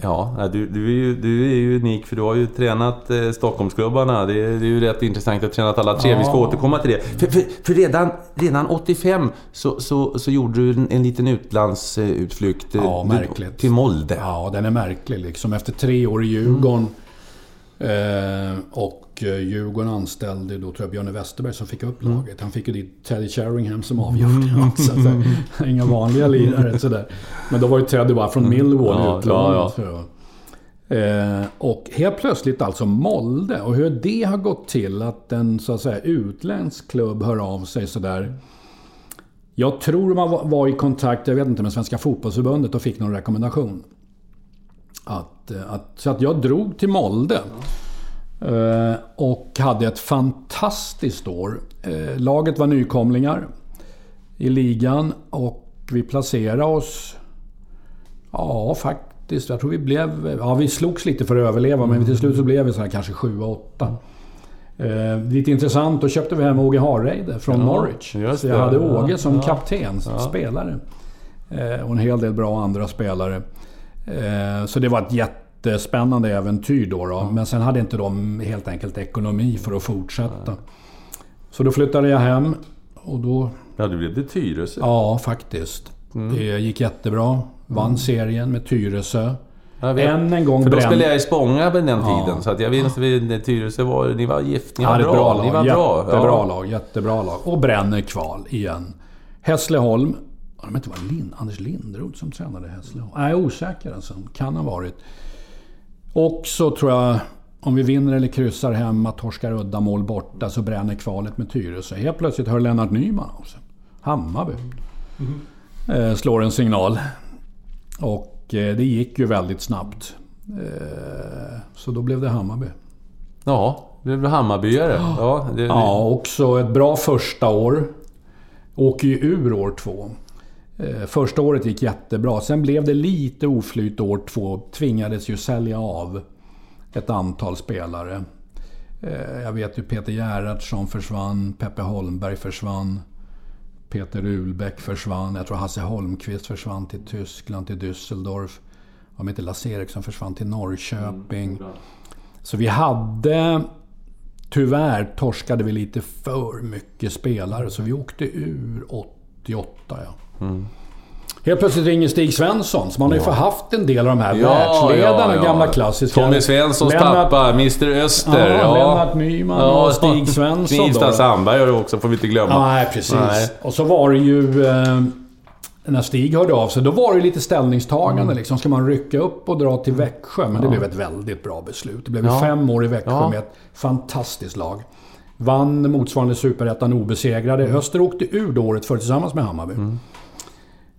ja, du, du, är ju, du är ju unik för du har ju tränat eh, Stockholmsklubbarna. Det, är- det är ju rätt intressant att ha tränat alla tre. Vi ska Ja. återkomma till det. För, för, för redan, redan 85 så, så, så gjorde du en, en liten utlandsutflykt. eh, Ja, du- märkligt. Till Molde. Ja, den är märklig liksom. Efter tre år i Djurgården. Eh, och eh, Djurgården anställde då tror jag Björne Westerberg som fick upp laget. Han fick ju dit Teddy Sheringham som avgjorde också. Så, inga vanliga lirare sådär. Men då var ju Teddy bara från Millwall Ja, utlånat. ja, så. Eh, och helt plötsligt alltså Molde. Och hur det har gått till att en så att säga utländsk klubb hör av sig sådär. Jag tror man var- var i kontakt, jag vet inte, med Svenska Fotbollförbundet och fick någon rekommendation. Att, eh, att, så att jag drog till Molde. Eh, och hade ett fantastiskt år. Eh, laget var nykomlingar i ligan och vi placerade oss, ja faktiskt. Jag tror vi blev... Ja, vi slogs lite för att överleva, men till slut så blev vi så här kanske 7-8. Eh, lite intressant, då köpte vi hem Åge Hareide från Ja, Norwich. Så jag hade Åge Ja, som ja. kapten, som spelare. Eh, och en hel del bra andra spelare. Eh, så det var ett jättespännande äventyr då. då. Men sen hade inte de helt enkelt ekonomi för att fortsätta. Så då flyttade jag hem och då Ja, du blev det Tyresö. Ja, faktiskt. Mm. Det gick jättebra. Vann serien med Tyresö. Än en gång För då spelade jag i Spånga på den Ja. tiden. Så att jag vet inte, Tyresö var... Ni var gift. Ni Ja, var det bra. bra Ni lag. var bra. Jättebra Ja. lag. Jättebra lag. Och bränner kval igen. Hässleholm. Om det inte var Lin, Anders Lindroth som tränade Hässleholm? Nej, jag är osäker alltså. Kan ha varit. Och så tror jag, om vi vinner eller kryssar hemma, torskar uddamål borta, så bränner kvalet med Tyresö. Helt plötsligt hör Lennart Nyman av sig. Hammarby. Eh, slår en signal. Och eh, det gick ju väldigt snabbt. Eh, så då blev det Hammarby. Ja, du blev Hammarbyare. Ja, det, Ja, också ett bra första år. Åker ju ur år två. Eh, Första året gick jättebra. Sen blev det lite oflyt år två. Tvingades ju sälja av ett antal spelare. Eh, Jag vet ju Peter Gerhardsson försvann, Peppe Holmberg försvann. Peter Ulbäck försvann. Jag tror Hasse Holmqvist försvann till Tyskland, till Düsseldorf. Om inte Lasse Eriksson försvann till Norrköping. Så vi hade... Tyvärr torskade vi lite för mycket spelare, så vi åkte ur 88. Ja. Helt plötsligt ringer Stig Svensson, som man har ju fått haft en del av de här Ja, världsledarna, ja, ja. gamla klassiska. Tommy Svenssons Lennart- pappa, Mr Öster. Ja, Lennart Nyman och Stig Svensson. Knivsta Sandberg har du också, får vi inte glömma. Nej, precis. Nej. Och så var det ju... Eh, när Stig hörde av sig, då var det lite ställningstagande. Mm. Liksom. Ska man rycka upp och dra till Växjö? Men det blev ett väldigt bra beslut. Det blev Ja. fem år i Växjö Ja. med ett fantastiskt lag. Vann motsvarande superettan obesegrade. Mm. Öster åkte ur året för tillsammans med Hammarby.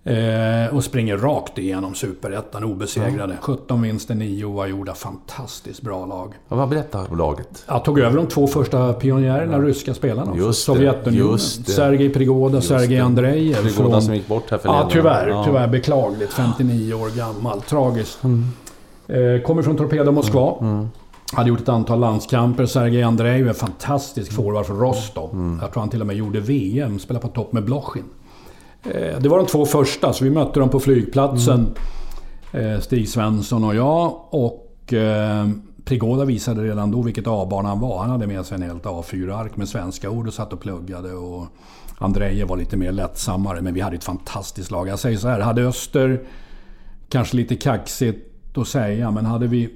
Eh, och springer rakt igenom superettan obesegrade. 17 vinster, 9 oavgjorda. Fantastiskt bra lag. Ja, vad berättar om laget? Jag tog över de två första pionjärerna, ryska spelarna. också. Just Sovjetunionen. just det. Sergej Prigoda, Sergej det. Andrejev. Frigoda från- som gick bort här Ja, förleden. tyvärr. Ja. Tyvärr beklagligt. 59 år gammal. Tragiskt. Eh, kommer från Torpedo Moskva. Hade gjort ett antal landskamper. Sergej Andrejev, en fantastisk forward från Rostov. Jag tror han till och med gjorde VM. Spelade på topp med Blochin. Eh, det var de två första, så vi mötte dem på flygplatsen. Eh, Stig Svensson och jag. Och eh, Prigoda visade redan då vilket A-barn han var. Han hade med sig en helt A4-ark med svenska ord och satt och pluggade. Och Andrejev var lite mer lättsammare, men vi hade ett fantastiskt lag. Jag säger så här, hade Öster, kanske lite kaxigt att säga, men hade vi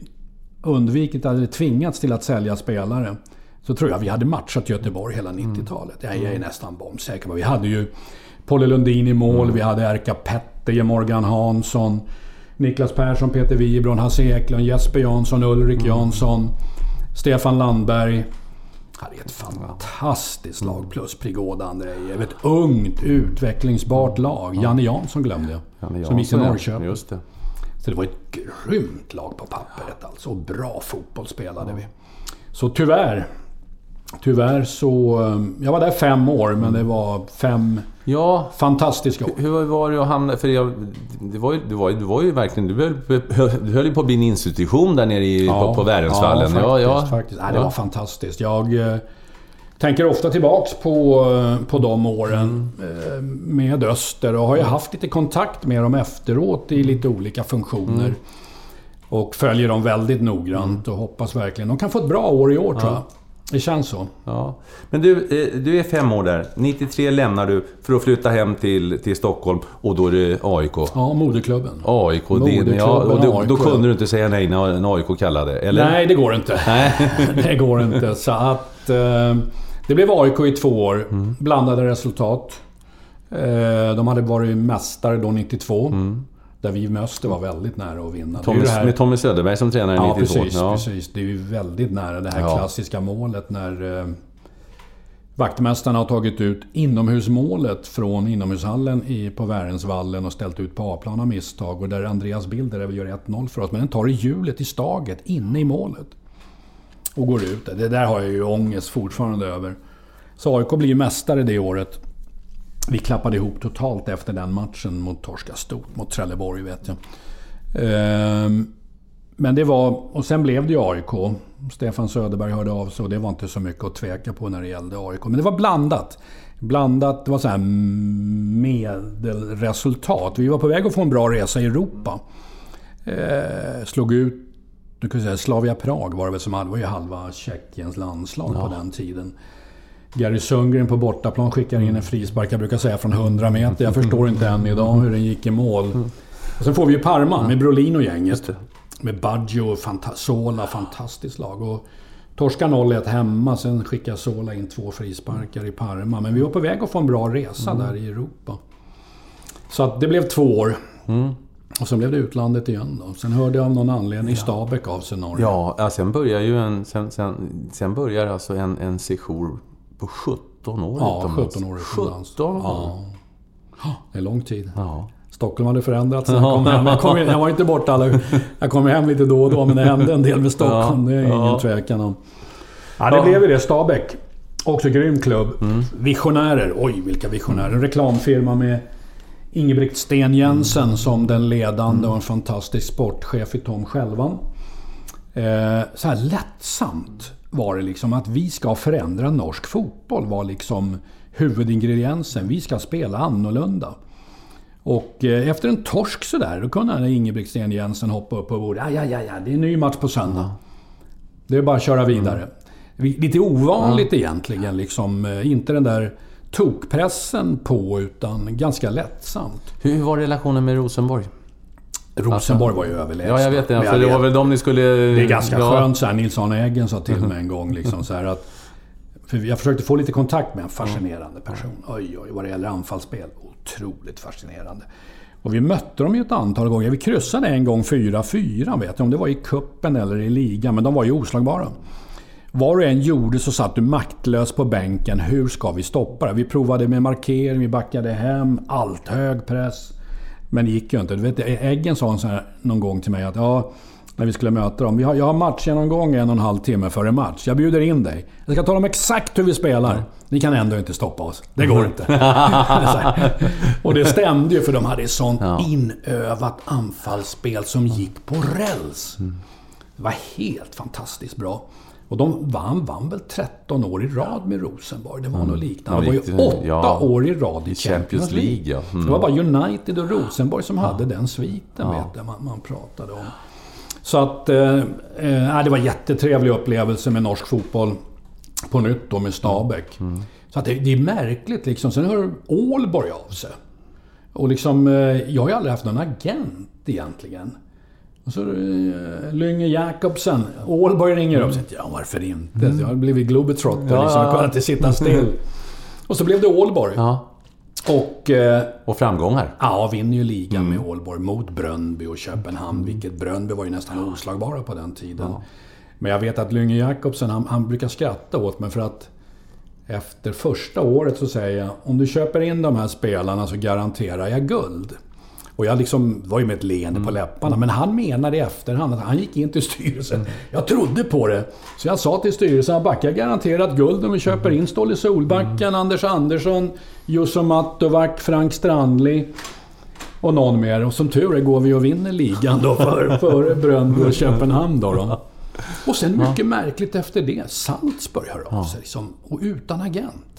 undvikit, hade tvingats till att sälja spelare, så tror jag vi hade matchat Göteborg hela 90-talet. Jag är nästan bombsäker på Vi hade ju Polle Lundin i mål, vi hade Erka Petter, Morgan Hansson, Niklas Persson, Peter Wibron, Hasse Eklund, Jesper Jansson, Ulrik Jansson, Stefan Landberg. Hade ett fantastiskt lag plus Prigoda Andrejev. Ett ungt, utvecklingsbart lag. Janne Jansson glömde jag. Janne som gick till. Norrköping. Just det. Så det var ett grymt lag på pappret alltså. Och bra fotboll spelade vi. Så tyvärr. Tyvärr så... eh, Jag var där fem år, men det var fem Ja, fantastiska år. hur var det att hamna... För jag, det var ju, du, var, ju- du var ju verkligen... Du höll, du höll ju på att bli en institution där nere i, på, på Värensvallen. Ja, Ja, faktiskt. ja. faktiskt. Nej, det Ja. var fantastiskt. Jag eh, tänker ofta tillbaks på, eh, på de åren eh, med Öster och har ju haft lite kontakt med dem efteråt i lite olika funktioner. Och följer dem väldigt noggrant och hoppas verkligen de kan få ett bra år i år tror jag. Det känns så. Ja. Men du, eh, du är fem år där. 93 lämnar du för att flytta hem till, till Stockholm och då är det AIK. Ja, moderklubben. AIK, din, Moderklubben ja, och då, AIK, då kunde du inte säga nej när AIK kallade, eller? Nej, det går inte. det går inte. Så att... Eh, det blev AIK i två år. Blandade resultat. Eh, de hade varit mästare då 92. Där vi med Öster var väldigt nära att vinna. Tommy, det här- med Tommy Söderberg som tränare Ja, 92. precis, precis. Det är ju väldigt nära det här Ja. klassiska målet när eh, vaktmästarna har tagit ut inomhusmålet från inomhushallen i, på Värensvallen och ställt ut på A-plan av misstag. Och där Andreas Bilder gör 1-0 för oss. Men den tar i hjulet i staget inne i målet. Och går ut. Det där har jag ju ångest fortfarande över. Så AIK blir mästare det året. Vi klappade ihop totalt efter den matchen mot Torska Stort, mot Trelleborg vet jag. Ehm, men det var... Och sen blev det ju AIK. Stefan Söderberg hörde av sig och det var inte så mycket att tveka på när det gällde AIK. Men det var blandat. Blandat, det var så här medelresultat. Vi var på väg att få en bra resa i Europa. Eh, slog ut, du kan säga Slavia Prag var det väl som hade, var ju halva Tjeckiens landslag ja. på den tiden. Gary Sundgren på bortaplan skickar in en frispark, jag brukar säga från 100 meter. Jag förstår inte än idag hur den gick i mål. Och sen får vi ju Parma med Brolin och gänget. Med Baggio och Fanta Sola, fantastiskt lag. Och torska 0-1 hemma, sen skickar Sola in två frisparkar i Parma. Men vi var på väg att få en bra resa mm. där i Europa. Så att det blev två år. Mm. Och sen blev det utlandet igen då. Sen hörde jag av någon anledning ja. Stabäck av sig Norge. Ja, sen börjar ju en... Sen, sen, sen börjar alltså en, en sejour på 17 år Ja, 17 år utomlands. 17 år? Ja. Det är lång tid. Ja. Stockholm hade förändrats. Jag, kom hem. Jag, kom, jag var inte borta alla... Jag kom hem lite då och då, men det hände en del med Stockholm. Det är ingen ja. tvekan om. Ja, det blev ju det. Stabäck. Också grym klubb. Mm. Visionärer. Oj, vilka visionärer. En reklamfirma med Ingebrigt Sten Jensen mm. som den ledande och en fantastisk sportchef i Tom Självan. Eh, så här lättsamt var det liksom att vi ska förändra norsk fotboll var liksom huvudingrediensen. Vi ska spela annorlunda. Och eh, efter en torsk sådär, då kunde Ingebrigt Jensen hoppa upp på bordet. Ja, ja, ja, ja, det är en ny match på söndag. Det är bara att köra vidare. Mm. Lite ovanligt mm. egentligen. Liksom, eh, inte den där tokpressen på, utan ganska lättsamt. Hur var relationen med Rosenborg? Rosenborg var ju överlägsna. Ja, jag vet det. För det var väl de ni skulle... Det är ganska ja. skönt så här. Nils Arne Eggen sa till mig en gång liksom så här att... För jag försökte få lite kontakt med en fascinerande person. Oj, oj, vad det gäller anfallsspel. Otroligt fascinerande. Och vi mötte dem ju ett antal gånger. Vi kryssade en gång 4-4 vet jag. Om det var i kuppen eller i ligan. Men de var ju oslagbara. Vad du än gjorde så satt du maktlös på bänken. Hur ska vi stoppa det? Vi provade med markering, vi backade hem, allt hög press. Men det gick ju inte. Du vet, Eggen sa en sån här, någon gång till mig att ja, när vi skulle möta dem. jag har matchgenomgång en och en halv timme före match. Jag bjuder in dig. Jag ska tala om exakt hur vi spelar. Ni kan ändå inte stoppa oss. Det går inte. och det stämde ju för de hade ett sånt ja. inövat anfallsspel som gick på räls. Det var helt fantastiskt bra. Och de vann, vann väl 13 år i rad med Rosenborg. Det var mm. något liknande. Ja, det var ju 8 ja, år i rad i Champions League. League ja. mm. Det var bara United och Rosenborg som hade den sviten, vet jag, man, man pratade om. Så att... Eh, eh, det var en jättetrevlig upplevelse med norsk fotboll. På nytt då med Stabäck. Mm. Så att det, det, är märkligt liksom. Sen hör Ålborg av sig. Och liksom, eh, jag har ju aldrig haft någon agent egentligen. Och så uh, Lynge Jakobsen. Ålborg ringer upp säger ja varför inte? Mm. Jag har blivit globetrotter ja, liksom. Jag kunde inte sitta still. och så blev det Ålborg. Ja. Och, eh, och framgångar. Ja, vinner ju ligan mm. med Ålborg mot Brönnby och Köpenhamn. Mm. Vilket Brönnby var ju nästan oslagbara på den tiden. Ja. Men jag vet att Lynge Jakobsen, han, han brukar skratta åt mig för att efter första året så säger jag om du köper in de här spelarna så garanterar jag guld. Och jag liksom var ju med ett leende på mm. läpparna. Men han menade i efterhand att han gick in till styrelsen. Mm. Jag trodde på det. Så jag sa till styrelsen att backar garanterat guld om vi köper in Stålle Solbacken, mm. Anders Andersson, Jusso Mattovac, Frank Strandli och någon mer. Och som tur är går vi och vinner ligan då för, för Bröndby och Köpenhamn. Då, då. Och sen mycket märkligt efter det. Salzburg hör av sig. Liksom, och utan agent.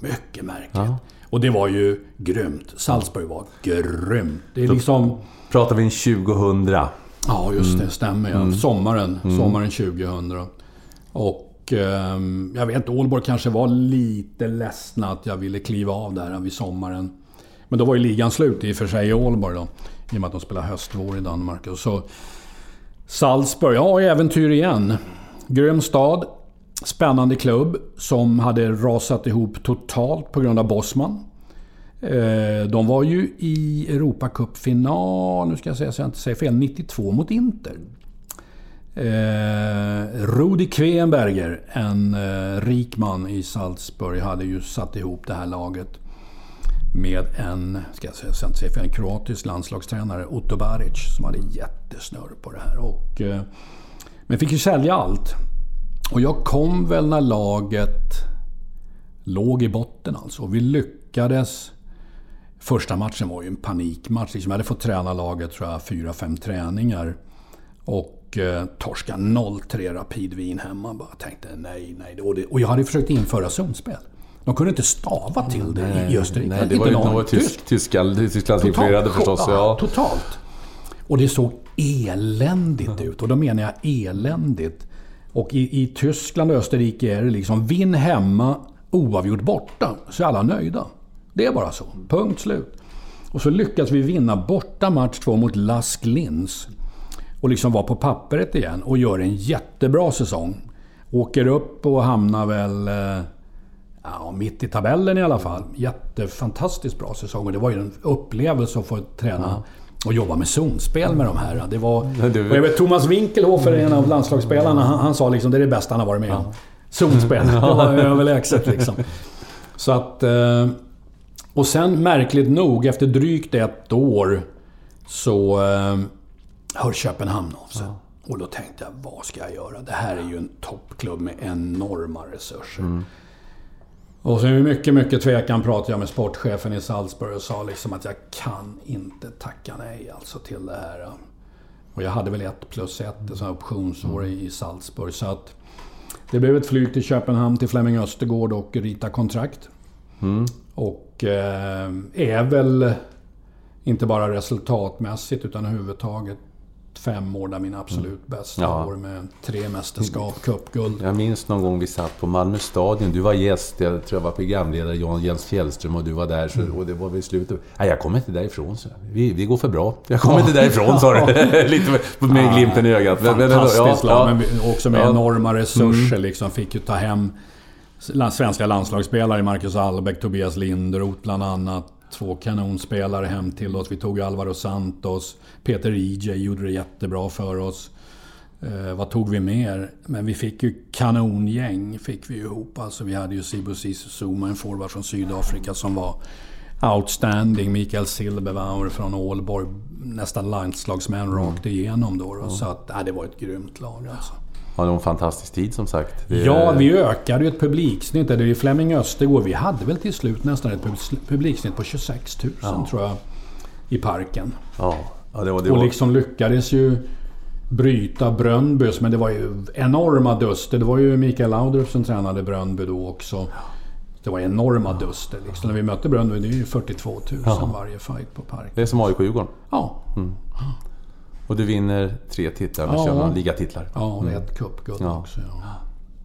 Mycket märkligt. Och det var ju grymt. Salzburg var grymt. Det är liksom... pratar vi en 2000. Ja, just det. Mm. Stämmer ja. Mm. Sommaren. Mm. Sommaren 2000. Och eh, jag vet inte, Ålborg kanske var lite ledsna att jag ville kliva av där vid sommaren. Men då var ju ligan slut i och för sig i Ålborg då. I och med att de spelar höstvår i Danmark. Och så Salzburg, ja äventyr igen. Grym stad. Spännande klubb som hade rasat ihop totalt på grund av Bosman. Eh, de var ju i Europacupfinal, nu ska jag säga så jag inte säger fel, 92 mot Inter. Eh, Rudi Kvenberger, en eh, rik man i Salzburg, hade ju satt ihop det här laget med en, ska jag säga, jag inte fel, en kroatisk landslagstränare, Otto Baric, som hade jättesnurr på det här. Och, eh, men fick ju sälja allt. Och jag kom väl när laget låg i botten alltså. Vi lyckades Första matchen var ju en panikmatch. Liksom, jag hade fått träna laget, tror jag, fyra, fem träningar. Och eh, torska 0-3 Rapidvin hemma. Bara tänkte nej, nej. Och, det, och jag hade försökt införa zonspel. De kunde inte stava till det nej, i Österrike. Nej, det var ju något tysk, Tyskland, Tysklandsinfluerade förstås. Ja. Totalt. Och det såg eländigt ut. Och då menar jag eländigt. Och i, i Tyskland och Österrike är det liksom vinn hemma, oavgjort borta. Så är alla nöjda. Det är bara så. Punkt slut. Och så lyckas vi vinna borta match två mot Lask Linz. Och liksom vara på pappret igen och gör en jättebra säsong. Åker upp och hamnar väl eh, ja, mitt i tabellen i alla fall. Jättefantastiskt bra säsong. Och det var ju en upplevelse att få träna mm och jobba med zonspel med de här. Det var... Och jag vet, Thomas Winkelhofer, en av landslagsspelarna, han, han sa liksom det är det bästa han har varit med om. Ja. Zonspel. Det var överlägset liksom. Så att... Eh, och sen märkligt nog, efter drygt ett år, så eh, hör Köpenhamn av sig. Ja. Och då tänkte jag, vad ska jag göra? Det här är ju en toppklubb med enorma resurser. Mm. Och sen mycket, mycket tvekan pratade jag med sportchefen i Salzburg och sa liksom att jag kan inte tacka nej alltså till det här. Och jag hade väl ett plus ett, ett optionsår i Salzburg. Så att det blev ett flyg till Köpenhamn till Flemming Östergård och rita kontrakt. Mm. Och eh, är väl inte bara resultatmässigt utan överhuvudtaget fem år där mina absolut mm. bästa ja. år med tre mästerskap, cupguld. Jag minns någon gång vi satt på Malmö stadion. Du var gäst, jag tror jag var programledare, Jan Jens Fjällström och du var där. Så, mm. Och det var vid slutet. Nej, jag kommer inte därifrån, så. Vi, vi går för bra. Jag kommer ja. inte därifrån, sa du. Lite med, med ja, glimten i ögat. Fantastiskt ja, lag, men också med enorma resurser. Mm. Liksom, fick ju ta hem svenska landslagsspelare, Marcus Albeck, Tobias Linderoth bland annat två kanonspelare hem till oss. Vi tog Alvaro Santos. Peter EJ gjorde det jättebra för oss. Eh, vad tog vi mer? Men vi fick ju kanongäng fick vi ihop. Alltså vi hade ju Sibu Zuma, en forward från Sydafrika som var outstanding. Mikael Silberbauer från Ålborg. Nästan landslagsmän mm. rakt igenom då. då. Så att, äh, det var ett grymt lag alltså. Var en fantastisk tid som sagt. Det... Ja, vi ökade ju ett publiksnitt. Det är Flemming Östergård. Vi hade väl till slut nästan ett publiksnitt på 26 000 ja. tror jag. I parken. Ja. ja det var, det och liksom lyckades ju bryta Brönnbys. Men det var ju enorma duster. Det var ju Mikael Laudrup som tränade Brönnby då också. Det var enorma duster. Liksom. När vi mötte Brönnby, det är ju 42 000 ja. varje fight på parken. Det är som AIK-Djurgården? Ja. Mm. Och du vinner tre titlar med ja. ligatitlar. Ja, och mm. ett cupguld ja. också. Ja.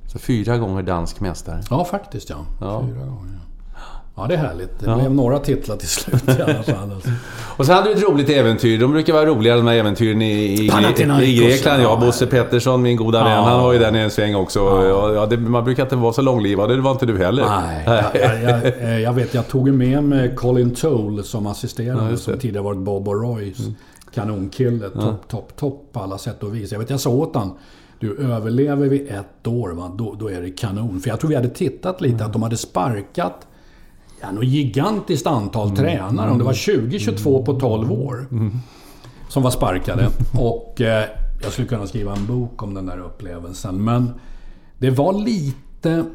Så fyra gånger dansk mästare? Ja, faktiskt ja. ja. Fyra gånger. Ja, det är härligt. Det ja. blev några titlar till slut i alla fall. Alltså. och så hade du ett roligt äventyr. De brukar vara roliga de här äventyren i, i, i Grekland. Ja, Bosse Pettersson, min goda ja. vän, han var ju där nere en sväng också. Ja. Ja, det, man brukar inte vara så långlivad. Det var inte du heller. Nej, jag, jag, jag, jag vet. Jag tog med mig Colin Toole som assisterande, som tidigare varit Bob och Roys. Mm kanonkille. Ja. Topp, topp, topp på alla sätt och vis. Jag vet, jag sa åt honom. Du, överlever vi ett år, va, då, då är det kanon. För jag tror vi hade tittat lite mm. att de hade sparkat ja, något gigantiskt antal mm. tränare. Om det var 20-22 på 12 år. Mm. Som var sparkade. Och eh, jag skulle kunna skriva en bok om den där upplevelsen. Men det var lite...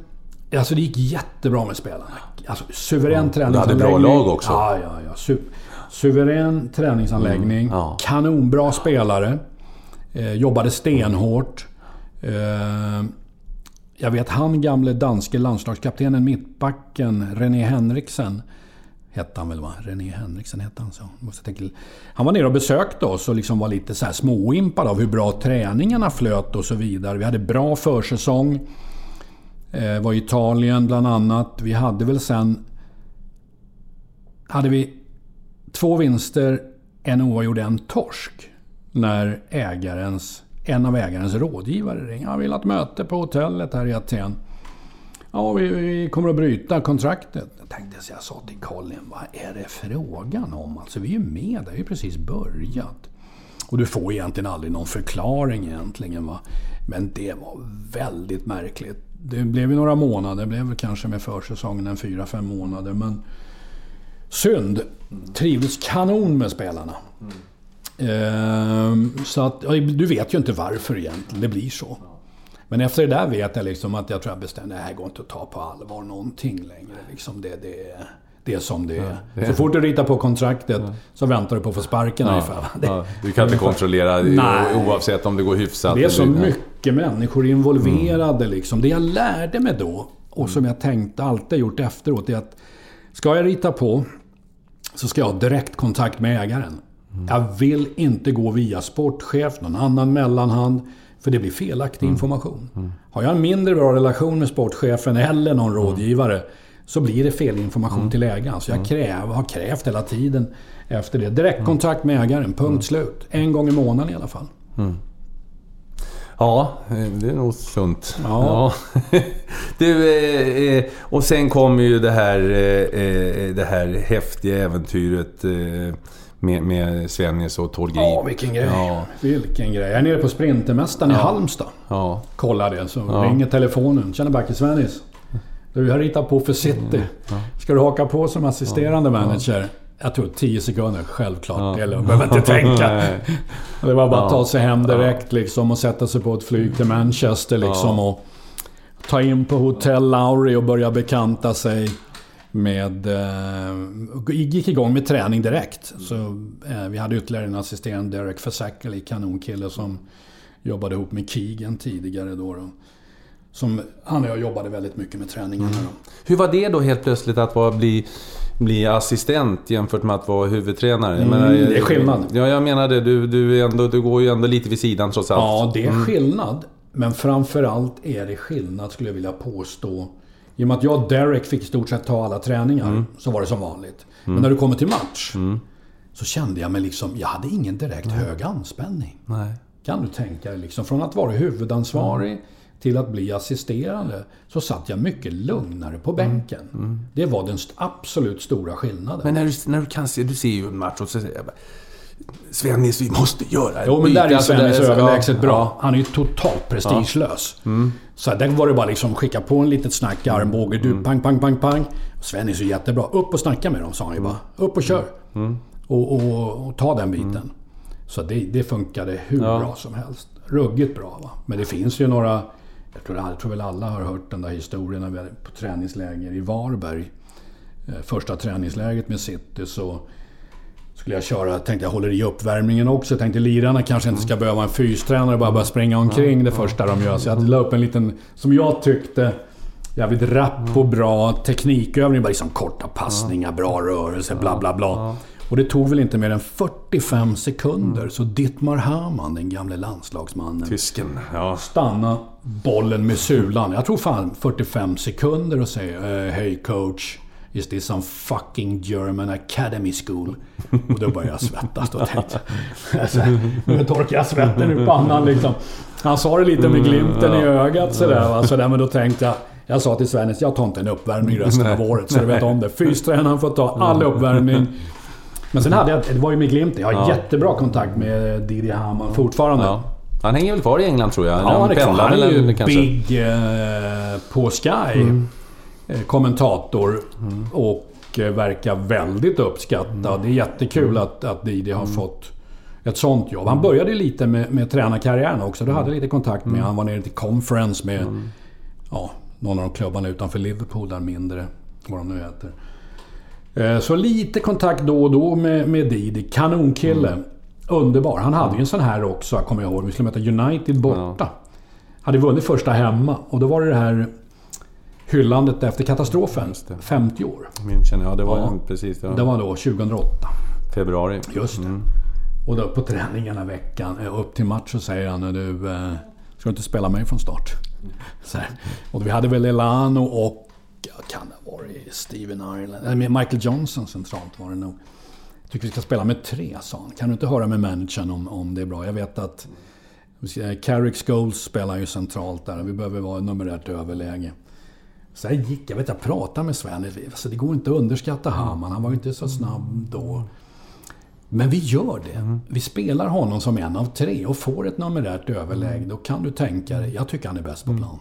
Alltså det gick jättebra med spelarna. Alltså suverän ja, träningsanläggning. Du hade bra lag också. Ja, ja, ja. Super. Suverän träningsanläggning. Mm, ja. Kanonbra spelare. Eh, jobbade stenhårt. Eh, jag vet han gamle danske landslagskaptenen, mittbacken René Henriksen. Hette han väl va? René Henriksen hette han så. Måste tänka. Han var nere och besökte oss och liksom var lite så här småimpad av hur bra träningarna flöt och så vidare. Vi hade bra försäsong. Eh, var i Italien bland annat. Vi hade väl sen... Hade vi två vinster, en oavgjord, en torsk. När ägarens, en av ägarens rådgivare ringer. Han vill ha ett möte på hotellet här i Aten. Ja, vi, vi, kommer att bryta kontraktet. Jag tänkte så jag sa till Colin, vad är det frågan om? Alltså vi är ju med, det har precis börjat. Och du får egentligen aldrig någon förklaring egentligen. Va? Men det var väldigt märkligt. Det blev ju några månader, det blev kanske med försäsongen en fyra, fem månader. Men synd. Trivdes kanon med spelarna. Mm. så att, du vet ju inte varför egentligen, det blir så. Men efter det där vet jag liksom att jag tror jag bestämde att det här går inte att ta på allvar någonting längre. Liksom det, det, Det är som det är. Så fort du ritar på kontraktet så väntar du på att få sparken Ja, ungefär. Det, ja, du kan inte kontrollera Nej. oavsett om det går hyfsat. det är så eller- mycket människor involverade liksom. Det jag lärde mig då, och som jag tänkte alltid gjort efteråt, är att ska jag rita på så ska jag ha direktkontakt med ägaren. Jag vill inte gå via sportchef, någon annan mellanhand. För det blir felaktig information. Har jag en mindre bra relation med sportchefen eller någon rådgivare så blir det fel information till ägaren. Så jag kräv, har krävt hela tiden efter det. Direktkontakt med ägaren, punkt slut. En gång i månaden i alla fall. Ja, det är nog sunt. Ja. Ja. Du, eh, eh, och sen kommer ju det här, eh, eh, det här häftiga äventyret eh, med, med Svennis och Tord. Ja, vilken grej. Ja, Vilken grej. Jag är nere på Sprintermästaren i Halmstad. ja. Kollar det, så ringer telefonen. Tjena Backe Svennis. Du, jag ritar på för City. Ska du haka på som assisterande manager? Jag tror 10 sekunder, självklart. Är lugnt. Behöver inte tänka. Det var bara att ta sig hem direkt liksom och sätta sig på ett flyg till Manchester liksom och ta in på Hotel Lowry och börja bekanta sig med... Eh, gick igång med träning direkt. Så, eh, vi hade ytterligare en assisterande, Derek Fasackley, kanonkille som jobbade ihop med Keegan tidigare då. då. Som, han och jag jobbade väldigt mycket med träningarna. Då. Hur var det då helt plötsligt att vara, bli, bli assistent jämfört med att vara huvudtränare? Mm, menar, det är skillnad. Ja, jag menar det. Du, du, ändå, du går ju ändå lite vid sidan trots allt. Ja, det är skillnad. Men framförallt är det skillnad skulle jag vilja påstå. I och med att jag och Derek fick i stort sett ta alla träningar så var det som vanligt. Men när du kommer till match så kände jag mig liksom... Jag hade ingen direkt hög anspänning. Nej. Kan du tänka dig liksom? Från att vara huvudansvarig till att bli assisterande så satt jag mycket lugnare på bänken. Det var den absolut stora skillnaden. Men när du, när du kan se, du ser ju en match och så säger jag Svennis, vi måste göra ett Jo, men där är byte." Alltså, Svennis överlägset ja, bra. ja. Han är ju totalt prestigelös. Så där var det bara liksom skicka på en litet snack i armbåge. Du, pang, pang, pang, pang. Svennis är jättebra. Upp och snacka med dem, sa han ju bara. Upp och kör. Och, och, och ta den biten. Så det, det funkade hur bra som helst. Ruggigt bra va. Men det finns ju några... Jag tror, jag tror väl alla har hört den där historien när vi på träningsläger i Varberg. Eh, Första träningsläget med City så skulle jag köra, tänkte jag håller i uppvärmningen också. Jag tänkte lirarna kanske inte ska behöva en fystränare och bara börja springa omkring det första de gör. Så jag la upp en liten, som jag tyckte, jävligt rapp och bra teknikövning. Bara liksom korta passningar, bra rörelser, bla bla bla. Och det tog väl inte mer än 45 sekunder. Så Dittmar Hamann, den gamle landslagsmannen, Tysken, ja. stanna bollen med sulan. Jag tror fan 45 sekunder och säger eh, Hej coach. Is this some fucking German academy school? Och då började jag svettas. Då tänkte jag... Alltså, nu torkar jag svetten ur pannan liksom. Han sa det lite med glimten i ögat sådär. Va? sådär men då tänkte jag... Jag sa till Svennis, jag tar inte en uppvärmning resten av året. Så du vet om det. Fystränaren får ta all uppvärmning. Men sen hade jag... Det var ju med glimten. Jag har jättebra kontakt med Didi Hamann fortfarande. ja. Han hänger väl kvar i England tror jag? Ja, han är kvar. pendlar Han är ju kanske? big eh, på Sky. Eh, kommentator. Och eh, verkar väldigt uppskattad. Det är jättekul att, att Didi har fått ett sånt jobb. Han började lite med, med tränarkarriären också. Du hade lite kontakt med Han var nere till conference med ja, någon av de klubbarna utanför Liverpool där mindre. Vad de nu heter. Eh, Så lite kontakt då och då med, med Didi. Kanonkille. Underbar. Han hade ju en sån här också, jag kommer ihåg. Vi skulle möta United borta. Hade vunnit första hemma. Och då var det det här hyllandet efter katastrofen. 50 år. München, ja det var Ja. precis. Ja. Det var då 2008. Februari. Just det. Och då på träningarna veckan, eh, upp till match så säger han du, eh, ska du inte spela mig från start? Så här. Och vi hade väl Elano och, kan det ha varit Steven Ireland? Eller Michael Johnson centralt var det nog. Jag tycker vi ska spela med tre, sa han. Kan du inte höra med managern om, om det är bra? Jag vet att Carrick Scholes spelar ju centralt där vi behöver vara numerärt överläge. Så jag gick, jag vet jag pratade med Sven. Alltså, det går inte att underskatta Hamann. Han var ju inte så snabb då. Men vi gör det. Vi spelar honom som en av tre och får ett numerärt överläge. Då kan du tänka dig. Jag tycker han är bäst på plan.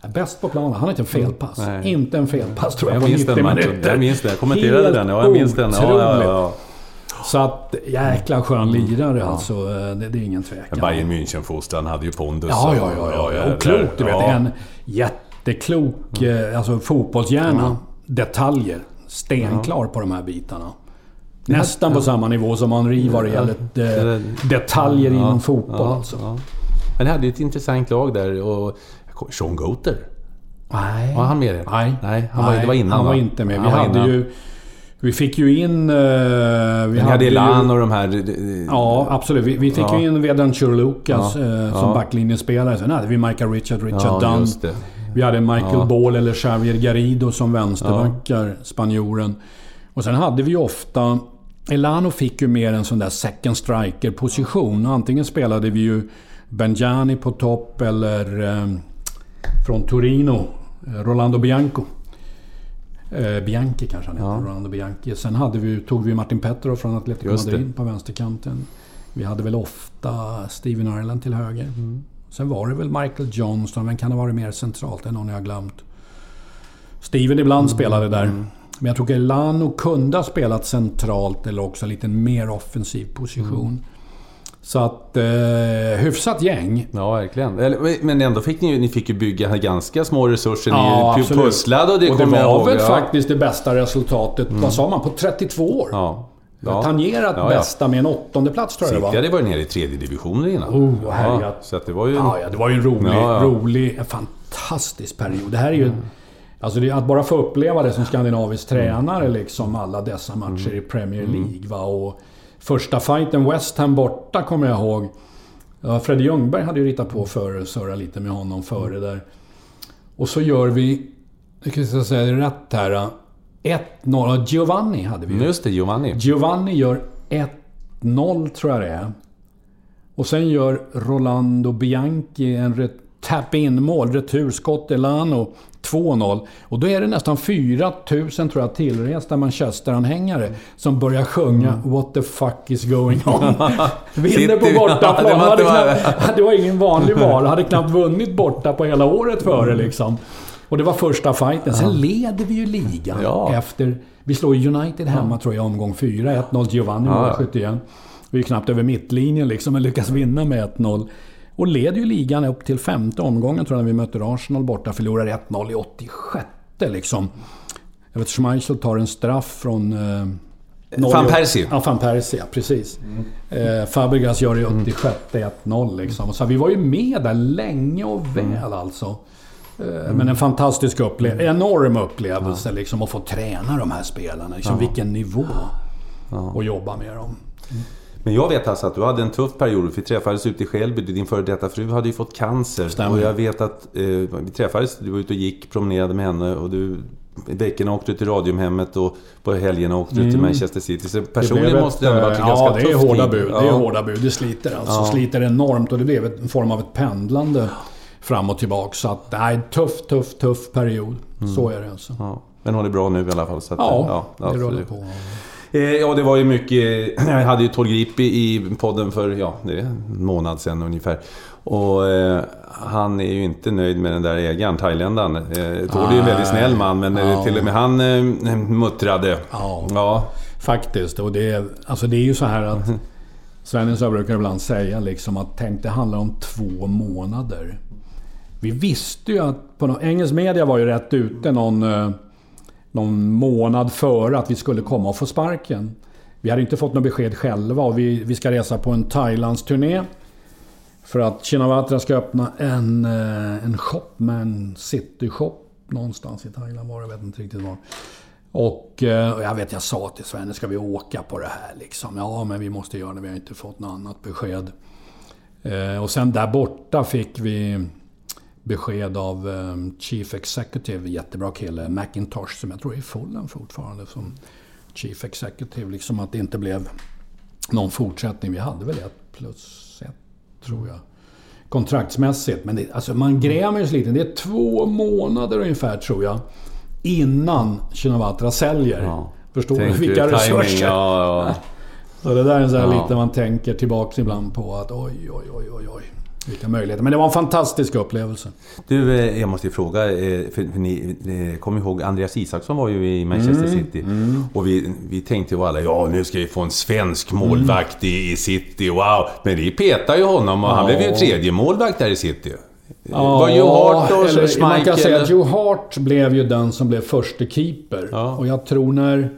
Är Bäst på plan. Han har inte en felpass. Nej. Inte en felpass tror jag, Jag på minns 90 den minuter. Jag minns det. Jag kommenterade Helt den. Ja, jag minns den. Ja, ja, ja, Så att jäkla skön lirare alltså. Det, det är ingen tvekan. Bayern München-fostran hade ju pondus. Ja, ja, ja. ja, ja. Och klok, du vet. En jätteklok eh, alltså, fotbollshjärna. Detaljer. stenklar på de här bitarna. Nästan på samma nivå som Henri vad det gäller de, detaljer inom fotboll alltså. Men ni hade ju ett intressant lag där och... Sean Goater. Nej. Var han med er? Nej. Nej, han var, det var innan Han var va? inte med. Vi hade innan. ju... Vi fick ju in... eh, vi hade Elan och de här... eh, Ja, absolut. Vi, vi fick Ja. ju in Vedran Churlukas Ja. eh, som Ja. backlinjespelare. Sen hade vi Michael Richard, Richard Ja, Dunn. Vi hade Michael. Ball eller Xavier Garrido som vänsterbackar, spanjoren. Och sen hade vi ju ofta... Elano fick ju mer en sån där second striker-position. Antingen spelade vi ju Benjani på topp eller eh, från Torino, eh, Rolando Bianco. Eh, Bianchi kanske han heter, Rolando Bianchi. Sen hade vi, tog vi Martin Petrov från Atletico. Madrid på vänsterkanten. Vi hade väl ofta Steven Ireland till höger. Mm. Sen var det väl Michael Johnson, men kan det vara mer centralt? Är någon jag har glömt. Steven ibland Mm. spelade där. Men jag tror Elano kunde ha spelat centralt eller också lite mer offensiv position. Mm. Så att... Eh, hyfsat gäng. Ja, verkligen. Eller, Men ändå fick ni, ni fick ju bygga ganska små resurser. Ja, ni absolut. pusslade och det och det kommer jag var ihåg. väl ja. faktiskt det bästa resultatet, vad sa man, på 32 år? Ja. Ja. Tangerat Ja, ja. bästa med en åttonde plats tror jag det City var. hade varit nere i tredje divisionen innan. Oh, härligt. ja, så att det var ju... Ja, ja, det var ju en rolig, Ja, ja. rolig, en fantastisk period. Det här är ju... Alltså det, att bara få uppleva det som skandinavisk tränare, liksom alla dessa matcher i Premier League. Va? Och första fighten West Ham borta kommer jag ihåg. Ja, Freddy Ljungberg hade ju ritat på före, surra lite med honom före där. Och så gör vi, jag ska jag säga det rätt här. 1-0. Giovanni hade vi ju. Just det, Giovanni. Giovanni gör 1-0 tror jag det är. Och sen gör Rolando Bianchi en ret- tap-in mål, returskott Elano 2-0. Och då är det nästan 4000 tror jag tillresta Manchester-anhängare som börjar sjunga Mm. “What the fuck is going on?” Vinner på Det bortaplan. var inte knappt, det var ingen vanlig val. Hade knappt vunnit borta på hela året före Mm. liksom. Och det var första fighten. Sen leder vi ju ligan Ja. efter... Vi slår United hemma tror jag omgång 4. 1-0 Giovanni Ja, ja. igen. Vi är knappt över mittlinjen liksom, men lyckas vinna med 1-0. Och leder ju ligan upp till femte omgången tror jag när vi möter Arsenal borta. Förlorar 1-0 i 86 liksom. Jag vet Schmeichel tar en straff från... Eh, Norge. Van Persie. Ja, van Persie, ja, precis. Eh, Fabregas gör det i 86 1-0 liksom. Så vi var ju med där länge och väl alltså. Eh, Men en fantastisk upplevelse. Enorm upplevelse liksom att få träna de här spelarna. Liksom, Vilken nivå. Och jobba med dem. Men jag vet alltså att du hade en tuff period. Vi träffades ute i Skälby. Din före detta fru hade ju fått cancer. Stämmer. Och jag vet att eh, vi träffades. Du var ute och gick, promenerade med henne. Och du, i veckorna åkte du till Radiumhemmet och på helgerna åkte du till Manchester City. Så Mm. Det personligen blev måste det ändå varit en eh, ganska Ja, det är hårda bud. Det är hårda bud. Det sliter alltså. Sliter enormt och det blev en form av ett pendlande fram och tillbaka. Så att, nej, tuff, tuff, tuff period. Så är det alltså. Ja. Men hon är bra nu i alla fall. Så att, Ja, det absolut. rullar på. Eh, Ja, det var ju mycket... Jag hade ju Tord Grip i- podden för, ja, det är en månad sedan ungefär. Och eh, han är ju inte nöjd med den där ägaren, thailändaren. Eh, Tord är ju en väldigt snäll man, men eh, Ja. till och med han eh, muttrade. Ja. Ja. Faktiskt. Och det, är, alltså det är ju så här att... Svennis brukar ibland säga liksom att tänk det handlar om två månader. Vi visste ju att... På någon, engelsk media var ju rätt ute någon, eh, någon månad före att vi skulle komma och få sparken. Vi hade inte fått något besked själva och vi, vi ska resa på en Thailandsturné. För att Shinawatra ska öppna en, eh, en shop med en city-shop någonstans i Thailand var jag vet inte riktigt var. Och och jag vet, jag sa till Sven, ska vi åka på det här liksom? Ja, men vi måste göra det, vi har inte fått något annat besked. Eh, och sen där borta fick vi besked av eh, Chief Executive, jättebra kille, Macintosh, som jag tror är i Fulham fortfarande som Chief Executive. Liksom att det inte blev någon fortsättning. Vi hade väl ett plus ett, tror jag. Kontraktsmässigt. Men det, alltså man grämer sig lite. Det är två månader ungefär, tror jag. Innan Shinawatra säljer. Ja. Förstår du? Tänker Vilka resurser. Ja, ja. Så det där är så här Ja. lite man tänker tillbaks ibland på att oj, oj, oj, oj, oj. Vilka möjligheter. Men det var en fantastisk upplevelse. Du, eh, jag måste ju fråga. eh, För, ni eh, kommer ihåg Andreas Isaksson var ju i Manchester Mm, City. Och vi, vi tänkte ju alla, ja nu ska vi få en svensk Mm. målvakt i, i City. Wow! Men vi petade ju honom och han Ja. blev ju tredje målvakt där i City. Ja, var Joe Hart och eller, Schmeichel? Man kan säga att Joe Hart blev ju den som blev första keeper. Ja. Och jag tror när...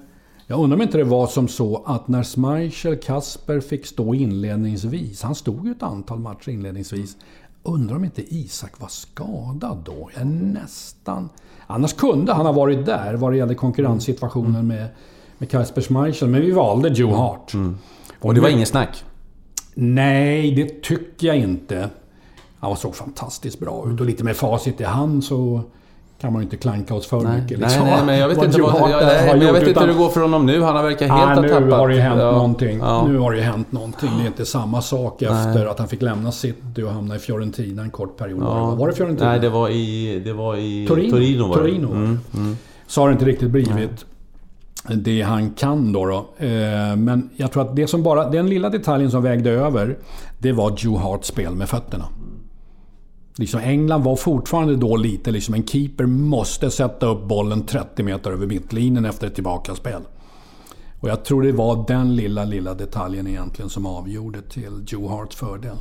Jag undrar om inte det var som så att när Schmeichel, Kasper fick stå inledningsvis. Han stod ju ett antal matcher inledningsvis. Undrar om inte Isak var skadad då? Jag är nästan... Annars kunde han ha varit där vad det gällde konkurrenssituationen med, med Kasper Schmeichel. Men vi valde Joe Hart. Och det var ingen snack? Nej, det tycker jag inte. Han såg fantastiskt bra ut och lite med facit i hand så kan man ju inte klanka oss för Nej, mycket. nej, liksom. nej, men jag vet inte, vad, jag, nej, jag gjort, vet inte hur det går för honom nu. Han har verkar helt Ah, ha nu tappat. har det hänt Ja. någonting. Ja. Nu har det hänt någonting. Det är inte samma sak efter att han fick lämna City och hamna i Fiorentina en kort period. Ja. Var det Fiorentina? Nej, det var i, det var i Torino. Torino. var det. Torino det. Mm. Så har det inte riktigt blivit det han kan då. då. Eh, Men jag tror att det som bara, den lilla detaljen som vägde över, det var Joe Harts spel med fötterna. Liksom England var fortfarande då lite liksom en keeper måste sätta upp bollen 30 meter över mittlinjen efter ett tillbakaspel. Och jag tror det var den lilla, lilla detaljen egentligen som avgjorde till Joe Harts fördel.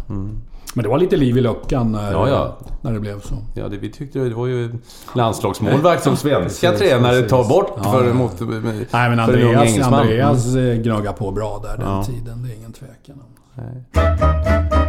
Men det var lite liv i luckan när, Mm. Ja, ja. när det blev så. Ja, det, vi tyckte det var ju landslagsmålvakt som svenska Precis, tränare precis. tar bort Ja, för, mot, Nej men för Andreas, engelsman. Andreas eh, gnuggar på bra där den tiden. Det är ingen tvekan om.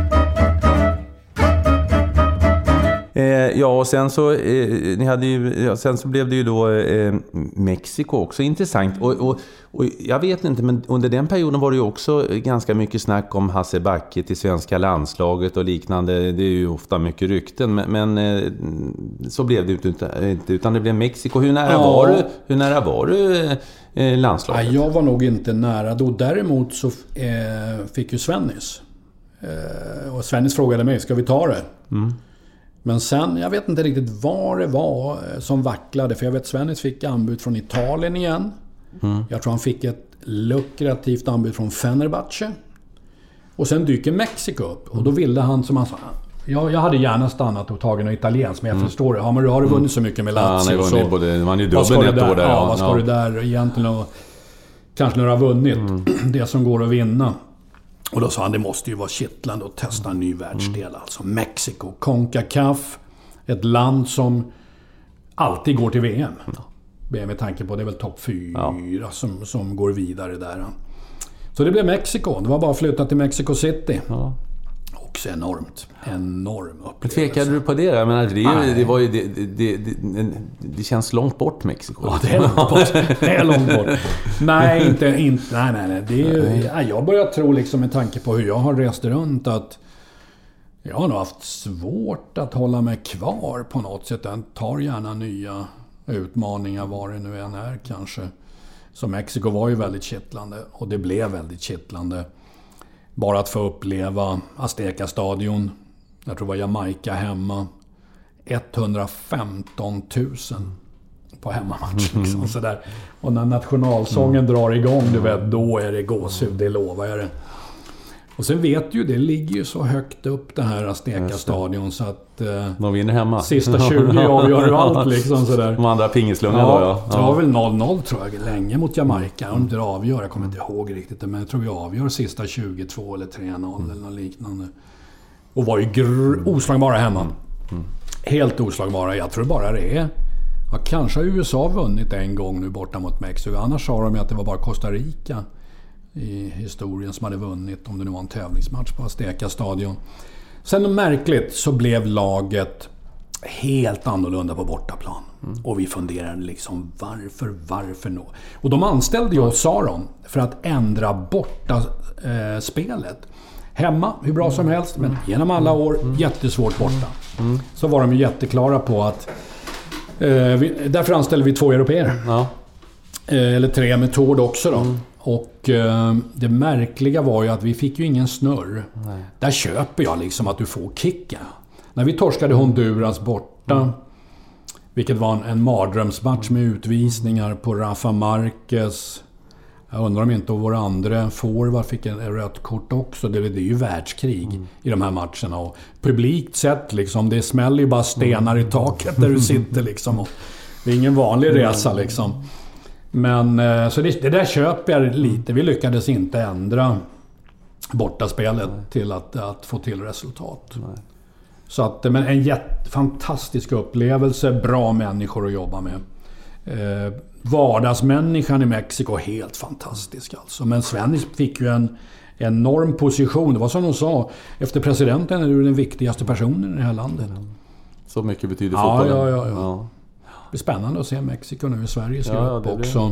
ja, och sen så, eh, ni hade ju, ja, sen så blev det ju då eh, Mexiko också intressant. Och, och, och jag vet inte, men under den perioden var det ju också ganska mycket snack om Hasse Backe till svenska landslaget och liknande. Det är ju ofta mycket rykten, men, men eh, så blev det ju inte, utan det blev Mexiko. Hur nära Ja. var du, hur nära var du eh, landslaget? jag var nog inte nära då. Däremot så eh, fick ju Svennis. Eh, och Svennis frågade mig, ska vi ta det? Men sen, jag vet inte riktigt vad det var eh, som vacklade. För jag vet Svennis fick anbud från Italien igen. Jag tror han fick ett lukrativt anbud från Fenerbahce. Och sen dyker Mexiko upp. Och då ville han, som han sa, jag, jag hade gärna stannat och tagit något italienskt, men jag förstår det. Ja, men har du vunnit så mycket med Ja, han Lazio har vunnit både, man är ju dubbel du ett år där. Ja, vad ska ja. du där egentligen och Kanske när du har vunnit Mm. det som går att vinna. Och då sa han, det måste ju vara kittlande att testa en ny Mm. världsdel. Alltså Mexiko, Concacaf. Ett land som alltid går till VM. Med tanke på, det är väl topp fyra som, som går vidare där. Så det blev Mexiko. Det var bara att flytta till Mexico City. Ja. Också enormt. Enorm upplevelse. Tvekade du på det? Jag menar, det, det, var ju, det, det, det, känns långt bort, Mexiko. Ja, det är långt bort. Det är långt bort. Nej, inte... inte nej, nej, nej. Det är ju, nej, jag börjar tro, liksom, med tanke på hur jag har rest runt, att jag har nog haft svårt att hålla mig kvar på något sätt. Jag tar gärna nya utmaningar, vad det nu än är kanske. Så Mexiko var ju väldigt kittlande och det blev väldigt kittlande. Bara att få uppleva Azteca-stadion. Jag tror det var Jamaica hemma. 115 000 på hemmamatch. Liksom, sådär. Och när nationalsången drar igång, du vet, då är det gåshud, det lovar jag dig. Och sen vet du ju, det ligger ju så högt upp det här Azteca-stadion så att... Eh, De vinner hemma. sista 20 avgör ju allt liksom sådär. De andra pingislungorna Ja, då ja. det var väl 0-0 tror jag länge mot Jamaica. Om det avgör, jag kommer inte ihåg riktigt. Men jag tror vi avgör sista 22 eller 3-0 eller något liknande. Och var ju gr- oslagbara hemma. Helt oslagbara. Jag tror bara det är... Ja, kanske har USA vunnit en gång nu borta mot Mexiko. Annars sa de ju att det var bara Costa Rica i historien som hade vunnit, om det nu var en tävlingsmatch på Azteca stadion. Sen märkligt så blev laget helt annorlunda på bortaplan. Och vi funderade liksom varför, varför nå? Och de anställde ju oss, sa de, för att ändra borta eh, spelet. Hemma, hur bra som helst, men genom alla år, jättesvårt borta. Så var de ju jätteklara på att... Eh, vi, därför anställde vi två europeer. ja. Eh, Eller tre med Tord också då. Och eh, det märkliga var ju att vi fick ju ingen snurr. Där köper jag liksom att du får kicken. När vi torskade Honduras borta, vilket var en, en mardrömsmatch med utvisningar på Rafa Marquez. Jag undrar om inte vår andra forward fick en rött kort också. Det, det är ju världskrig i de här matcherna. Och publikt sett liksom, det smäller ju bara stenar i taket där du sitter liksom. Och det är ingen vanlig resa liksom. Men eh, så det, det där köper jag lite. Vi lyckades inte ändra bortaspelet till att, att få till resultat. Så att, men en fantastisk upplevelse, bra människor att jobba med. Eh, vardagsmänniskan i Mexiko, helt fantastisk alltså. Men Sven fick ju en enorm position. Det var som de sa, efter presidenten är du den viktigaste personen i det här landet. Så mycket betyder Ja, fotbollen. ja, ja, ja. Det blir spännande att se Mexiko nu i Sveriges Ja, grupp det blir- också.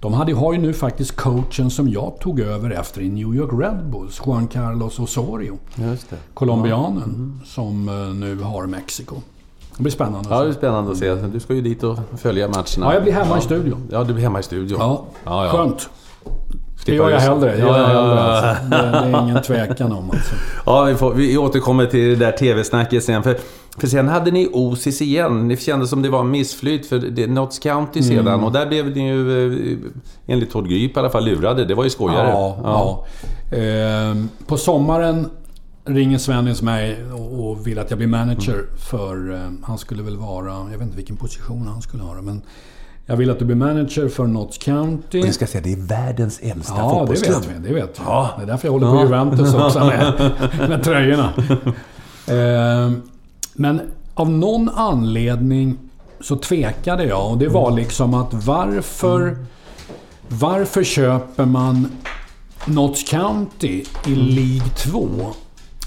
De hade, har ju nu faktiskt coachen som jag tog över efter i New York Red Bulls, Juan Carlos Osorio. Just det. Colombianen som eh, nu har Mexiko. Det blir spännande Ja, det är att se. spännande att se. Du ska ju dit och följa matcherna. Ja, jag blir hemma i studion. Ja, du blir hemma i studion. Ja, Ja, ja. skönt. Det gör jag hellre. Det, Ja, gör jag ja, hellre ja. alltså. det, det är ingen tvekan om alltså. Ja, vi, får, vi återkommer till det där TV-snacket sen. För, för sen hade ni Osis igen. Det kändes som det var en missflyt för det, Notts County Mm. sedan. Och där blev ni ju, eh, enligt Todd Gryp i alla fall, lurade. Det var ju skojare. Ja, ja. Ehm, på sommaren ringer Svennis mig och vill att jag blir manager för... eh, Han skulle väl vara... Jag vet inte vilken position han skulle ha men... Jag vill att du blir manager för Notts County. Och du ska säga, det är världens äldsta Ja, det fotbollsklubb. vet vi. Det vet vi. Det är därför jag håller på Juventus också med, med tröjorna. Ehm, Men av någon anledning så tvekade jag och det var liksom att varför... Varför köper man Notts County i League 2?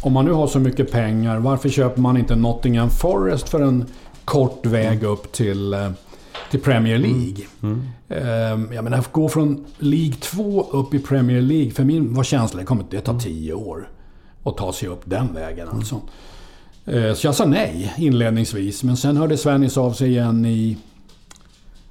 Om man nu har så mycket pengar, varför köper man inte Nottingham Forest för en kort väg upp till, eh, till Premier League? Ehm, Jag menar, att gå från League 2 upp i Premier League, för min var känslan, det kommer det ta 10 år att ta sig upp den vägen alltså. Eh, Så jag sa nej inledningsvis, men sen hörde Svennis av sig igen i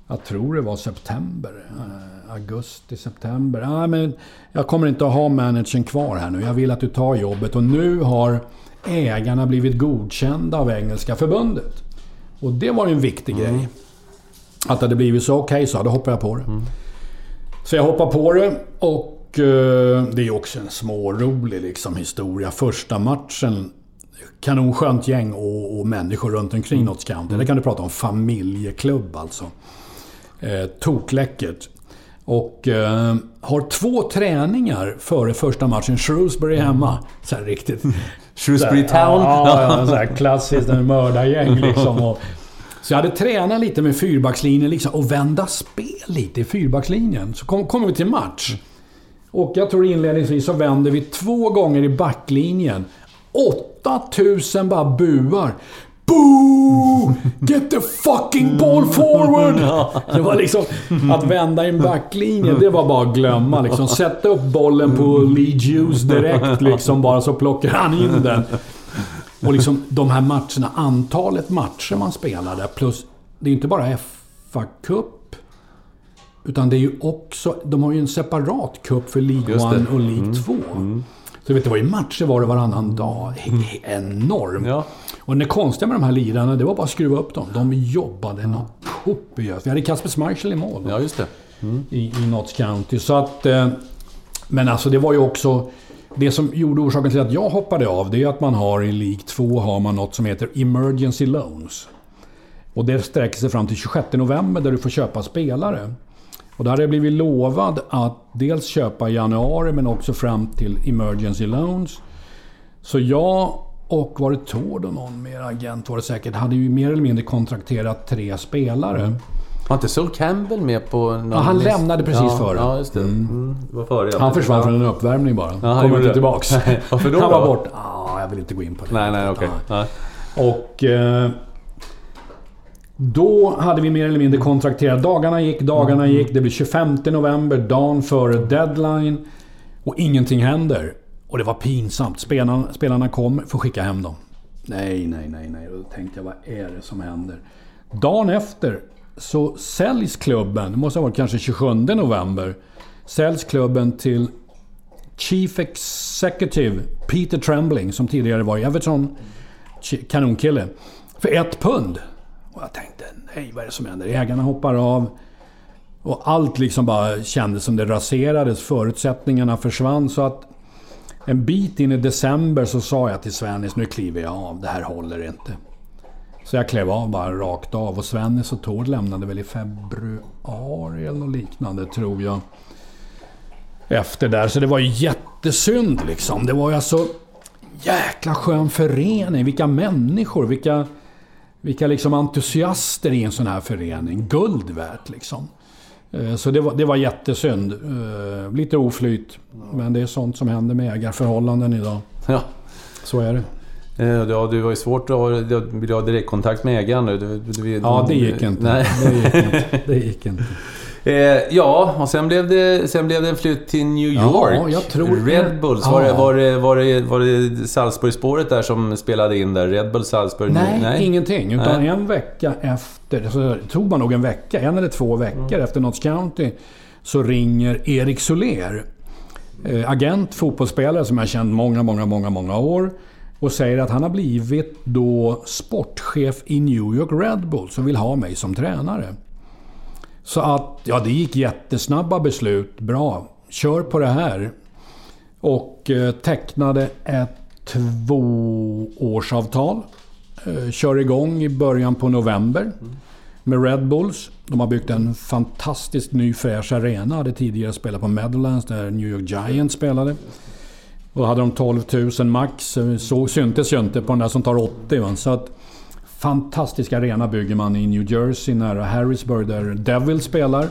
jag tror det var september. eh, Augusti, september. Ah, men jag kommer inte att ha managern kvar här nu. Jag vill att du tar jobbet. Och nu har ägarna blivit godkända av Engelska förbundet. Och det var ju en viktig grej. Att det hade blivit så. Okej, så då hoppar jag på det. Så jag hoppar på det och eh, det är också en smårolig liksom, historia. Första matchen, kanonskönt gäng och, och människor runt omkring Notts County. Där kan du prata om familjeklubb alltså. Eh, tokläckert. Och eh, har två träningar före första matchen. Shrewsbury hemma. Så här riktigt... Shrewsbury Town. Ja, ja, så här klassiskt mördargäng liksom. Och, så jag hade tränat lite med fyrbackslinjen liksom, och vända spel lite i fyrbackslinjen. Så kom, kommer vi till match. Och jag tror inledningsvis så vänder vi två gånger i backlinjen. 8000 bara buar. Boo! Get the fucking ball forward! Det var liksom... Att vända i en backlinje, det var bara att glömma. Liksom. Sätta upp bollen på Lee Hughes direkt liksom, bara så plockar han in den. Och liksom de här matcherna, antalet matcher man spelade plus... Det är inte bara fa Cup. Utan det är ju också... De har ju en separat cup för League Just det. 1 och League 2. Så vet du vad, i matcher var det varannan dag. Enormt. Ja. Och det konstiga med de här lirarna, det var bara att skruva upp dem. De jobbade något ihop. Vi hade Kasper Schmeichel i mål. Ja, just det. Mm. I, I Notts County. Så att... Eh, men alltså det var ju också... Det som gjorde orsaken till att jag hoppade av, det är att man har i League 2 har man något som heter Emergency Loans. Och det sträcker sig fram till 26 november där du får köpa spelare. Och då hade jag blivit lovad att dels köpa i januari men också fram till Emergency Loans. Så jag och var det Tord och någon mer agent var det säkert, hade ju mer eller mindre kontrakterat tre spelare. Var inte Sol Campbell med på någon Ja, han list? lämnade precis ja, före. Ja, just det. Mm. var före. ja. Han försvann från en uppvärmning bara. han Kommer inte tillbaks. Varför då Han var då? bort. Ah, jag vill inte gå in på det. Nej, nej, okej. Ja. Nej. Och... Eh, då hade vi mer eller mindre kontrakterat. Dagarna gick, dagarna Mm. gick. Det blir 25 november, dagen före deadline. Och ingenting händer. Och det var pinsamt. Spelarna, spelarna kom, får skicka hem dem. Nej, nej, nej, nej. Och då tänkte jag, vad är det som händer? Dagen efter så säljs klubben, det måste ha varit kanske 27 november, säljs klubben till Chief Executive Peter Trembling, som tidigare var Everton, kanonkille, för ett pund. Och jag tänkte, nej vad är det som händer? Ägarna hoppar av. Och allt liksom bara kändes som det raserades. Förutsättningarna försvann. Så att en bit in i december så sa jag till Svennis, nu kliver jag av. Det här håller inte. Så jag klev av bara rakt av. Och Svennis och Tord lämnade väl i februari eller något liknande tror jag. Efter där. Så det var ju jättesynd liksom. Det var ju alltså jäkla skön förening. Vilka människor. Vilka, vilka liksom entusiaster i en sån här förening. Guld värt liksom. Eh, Så det var, det var jättesynd. Eh, Lite oflyt. Men det är sånt som händer med ägarförhållanden idag. Ja. Så är det. Eh, Ja, det var ju svårt att ha, vill ha direktkontakt med ägaren. Du, du, du, Ja, det gick inte. Nej. Det gick inte. Det gick inte. Eh, ja, och sen blev, det, sen blev det en flytt till New Ja, York. jag tror- Red Bulls. Var, det, Ja. var, det, var, det, var det Salzburg-spåret där som spelade in där? Red Bull, Salzburg? Nej, ingenting. Utan Nej. en vecka efter, så tog man nog en vecka, en eller två veckor Mm. efter Notts County, så ringer Erik Soler, eh, agent, fotbollsspelare som jag känt många, många, många, många år. Och säger att han har blivit då sportchef i New York Red Bulls och vill ha mig som tränare. Så att, ja det gick jättesnabba beslut. Bra, kör på det här. Och eh, tecknade ett tvåårsavtal. Eh, kör igång i början på november med Red Bulls. De har byggt en fantastiskt ny fräsch arena. Hade tidigare spelat på Meadowlands där New York Giants spelade. Och då hade de 12 000 max. Eh, så syntes ju inte på den där som tar 80. Så att, fantastisk arena bygger man i New Jersey nära Harrisburg där Devil spelar.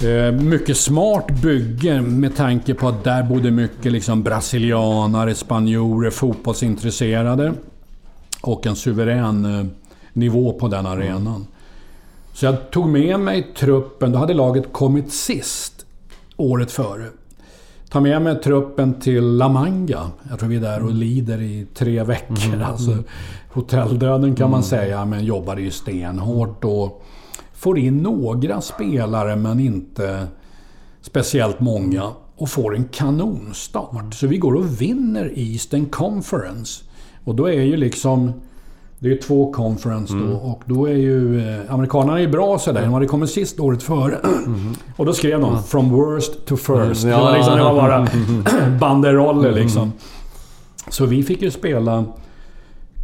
Mm. mycket smart bygge med tanke på att där bodde mycket liksom brasilianare, spanjorer, fotbollsintresserade. Och en suverän eh, nivå på den arenan. Så jag tog med mig truppen, då hade laget kommit sist året före. Ta med mig truppen till La Manga. Jag tror vi är där och lider i tre veckor. Alltså, hotelldöden kan man säga, men jobbade ju stenhårt. Och får in några spelare, men inte speciellt många. Och får en kanonstart. Så vi går och vinner Eastern Conference. Och då är ju liksom... Det är ju två conference då och då är ju... Eh, amerikanerna är ju bra sådär. De hade kommit sist året före. Och då skrev de “From worst to first”. Mm, Det, var ja. liksom, det var bara banderoller liksom. Så vi fick ju spela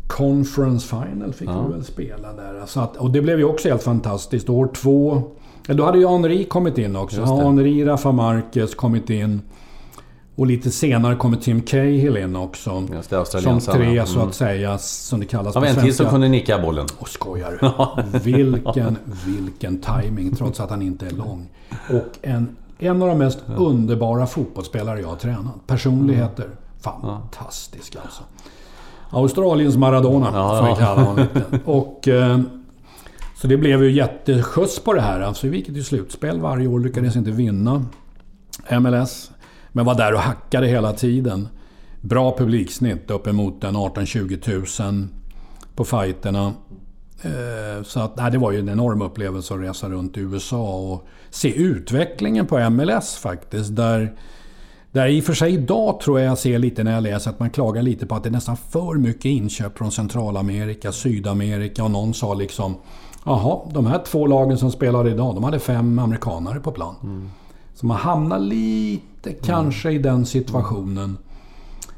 Conference Final fick vi väl spela där. Så att, och det blev ju också helt fantastiskt. År två... ja, Då hade ju Henri kommit in också. Henri, Rafa Marquez kommit in. Och lite senare kommer Tim Cahill in också. Just det, Som tre så Mm. att säga, som det kallas Har vi en till som kunde nicka bollen? och skojar du? Vilken, vilken timing trots att han inte är lång. Och en, en av de mest underbara fotbollsspelare jag har tränat. Personligheter. Fantastisk alltså. Australiens Maradona, Ja, får vi ja. kalla honom. Och, eh, så det blev ju jätteskjuts på det här. Alltså, vi gick till slutspel varje år, lyckades inte vinna MLS. Men var där och hackade hela tiden. Bra publiksnitt, uppemot en 18-20 000 på fighterna. Eh, Så att, nej, det var ju en enorm upplevelse att resa runt i USA och se utvecklingen på MLS faktiskt. Där Där i och för sig idag tror jag jag ser lite när jag läser att man klagar lite på att det är nästan för mycket inköp från Centralamerika, Sydamerika och någon sa liksom Jaha, de här två lagen som spelar idag, de hade fem amerikanare på plan. Mm. Så man hamnar lite mm. kanske i den situationen.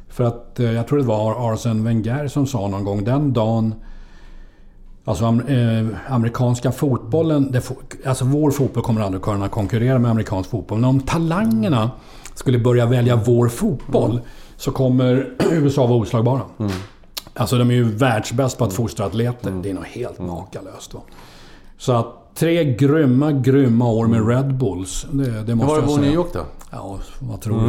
För att eh, jag tror det var Arsene Wenger som sa någon gång den dagen Alltså eh, amerikanska fotbollen, det, alltså vår fotboll kommer aldrig kunna konkurrera med amerikansk fotboll. Men om talangerna skulle börja välja vår fotboll mm. så kommer USA vara oslagbara. Mm. Alltså de är ju världsbäst på att fostra atleter. Mm. Det är nog helt mm. makalöst. Va? Så att tre grymma, grymma år med mm. Red Bulls. Det, det måste jag säga. Var New York då? Ja, vad tror du?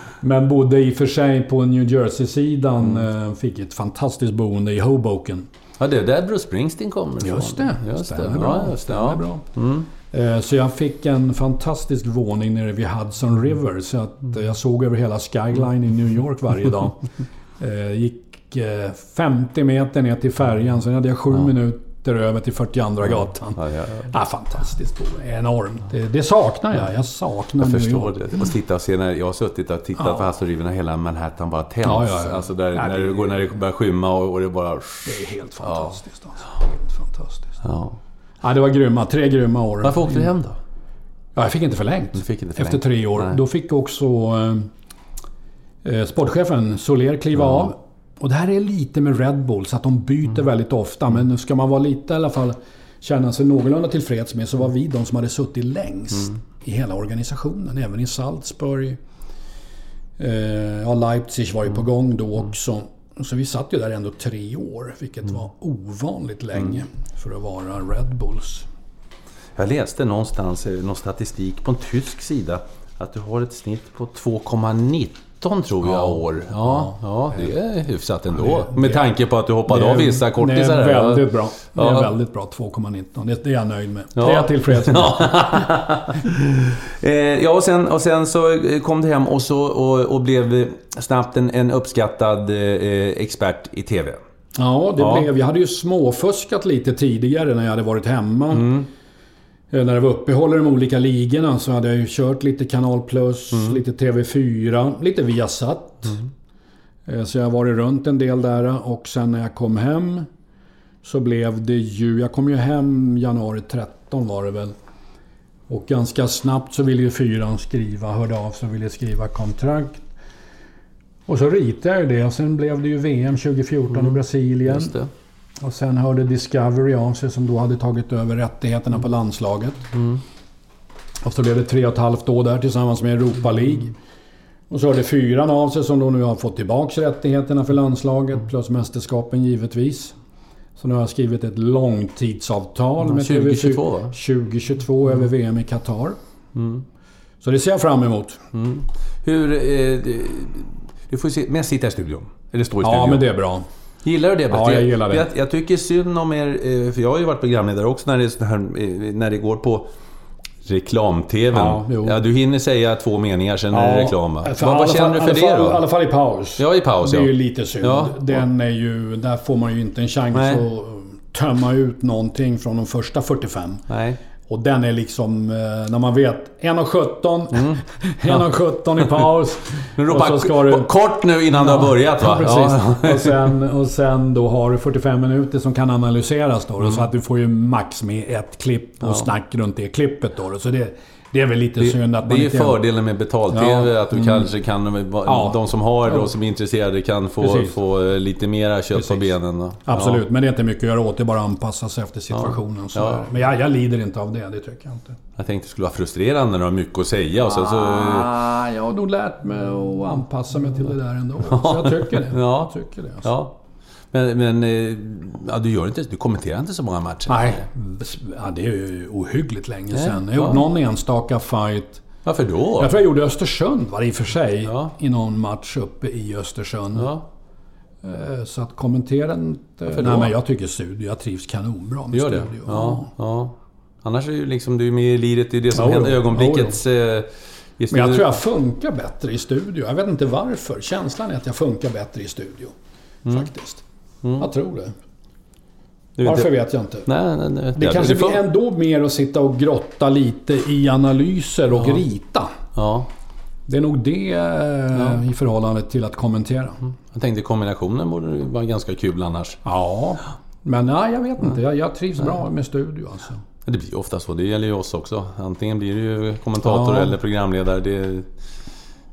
Men bodde i och för sig på New Jersey-sidan. Mm. Eh, fick ett fantastiskt boende i Hoboken. Ja, det är där Bruce Springsteen kommer ifrån. Just det. Just det. Stämmer bra. Ja, just det. Ja. bra. Mm. Eh, så jag fick en fantastisk våning nere vid Hudson River. Så att mm. jag såg över hela skyline i New York varje dag. Eh, gick 50 meter ner till färjan. Sen hade jag sju ja. minuter över till 42 gatan. Ja, ja, ja. Ah, fantastiskt Enormt. Det, det, saknar jag. Jag saknar Jag förstår det. Och sitta och se när jag har suttit och tittat ja. på River när hela Manhattan bara tänds. Ja, ja, ja. Alltså där, när, det, går, när det börjar skymma och, och det bara... Det är helt fantastiskt alltså. Helt fantastiskt. Ja. Ja, det var grymma. Tre grymma år. Varför åkte du hem då? Ja, jag fick inte förlängt. Fick inte förlängt. Efter tre år. Nej. Då fick också eh, eh sportchefen Soler kliva ja. av. Och det här är lite med Red Bull, så att de byter mm. väldigt ofta. Men nu ska man vara lite i alla fall känna sig någorlunda tillfreds med så var vi de som hade suttit längst mm. i hela organisationen. Även i Salzburg. Eh, ja, Leipzig var ju på mm. gång då mm. också. Så vi satt ju där ändå tre år, vilket mm. var ovanligt länge för att vara Red Bulls. Jag läste någonstans, eh, någon statistik på en tysk sida, att du har ett snitt på 2,19 19 tror jag år. Ja, ja, det är hyfsat ändå. Med tanke på att du hoppade av vissa kortisar. Det är väldigt bra. Det är väldigt bra. 2,19. Det, är jag nöjd med. Ja. Det är jag tillfreds med. Eh, ja, och sen, och sen så kom du hem och, så, och, och blev snabbt en, en uppskattad eh, expert i TV. Ja, det ja. blev... Jag hade ju småfuskat lite tidigare när jag hade varit hemma. Mm. Eh, när det var uppehåll i de olika ligorna så hade jag ju kört lite Kanal Plus, mm. lite TV4, lite Viasat. Mm. Eh, så jag har varit runt en del där och sen när jag kom hem så blev det ju... Jag kom ju hem januari 13 var det väl. Och ganska snabbt så ville ju fyran skriva, hörde av sig och ville skriva kontrakt. Och så ritade jag ju det och sen blev det ju VM 2014 mm. i Brasilien. Och sen hörde Discovery av sig som då hade tagit över rättigheterna på landslaget. Mm. Och så blev det tre och ett halvt år där tillsammans med Europa League. Och så hörde fyran av sig som då nu har fått tillbaka rättigheterna för landslaget plus mästerskapen givetvis. Så nu har jag skrivit ett långtidsavtal med 2022 va? 2022 mm. över VM i Qatar. Mm. Så det ser jag fram emot. Mm. Hur... Eh, du får mest sitta i studion. Eller stå i studion. Ja, men det är bra. Gillar du det? Ja, jag gillar det. Jag, jag, tycker synd om er, eh, för jag har ju varit programledare också när det, här, eh, när det går på reklam-TVn. Ja, ja, du hinner säga två meningar, sen ja, är det reklam va? Vad, vad känner fall, du för det då? I alla fall i paus. Ja, i paus Det är ju lite synd. Ja. Den är ju... Där får man ju inte en chans Nej. att tömma ut någonting från de första 45. Nej. Och den är liksom, eh, när man vet 1.17, mm. 1.17 i paus. Du ropar och så ska du, kort nu innan ja, du har börjat va? Ja, precis. och, sen, och sen då har du 45 minuter som kan analyseras då. Mm. Så att du får ju max med ett klipp och ja. snack runt det klippet då. Så det, det är väl lite det, synd att man Det är ju fördelen med betal-TV, ja, att du mm. kanske kan... Ja, de som har det och som är intresserade kan få, få eh, lite mera kött på benen. Då. Absolut, men det är inte mycket att göra åt. Det är bara att anpassa sig efter situationen. Men jag, jag lider inte av det, det tycker jag inte. Jag tänkte det skulle vara frustrerande när du har mycket att säga och sen så... Ah, jag har nog lärt mig att anpassa mig till det där ändå. Så jag tycker det. Ja. Jag tycker det alltså. Ja. Men, men eh, ja, du, gör inte, du kommenterar inte så många matcher? Nej, ja, det är ju ohyggligt länge sedan. Jag har gjort någon enstaka fight. Varför då? Jag tror jag gjorde Östersund, var det i och för sig. Ja. I någon match uppe i Östersund. Ja. Eh, så att kommentera inte... Varför Nej, men jag tycker studio. Jag trivs kanonbra med Gör studio. Det? Ja, ja. Annars är ju liksom, du är med i liret. Det är det som händer. Ögonblickets... Eh, men jag tror jag funkar bättre i studio. Jag vet inte varför. Känslan är att jag funkar bättre i studio. Mm. Faktiskt. Mm. Jag tror det. Du, Varför det, vet jag inte. Nej, nej, nej, det kanske blir ändå mer att sitta och grotta lite i analyser och ja. rita. Ja. Det är nog det eh, i förhållande till att kommentera. Jag tänkte kombinationen borde vara ganska kul annars. Ja, men nej, jag vet inte. Jag, jag trivs bra med studio alltså. Det blir ju ofta så. Det gäller ju oss också. Antingen blir du kommentator Ja. eller programledare. Det,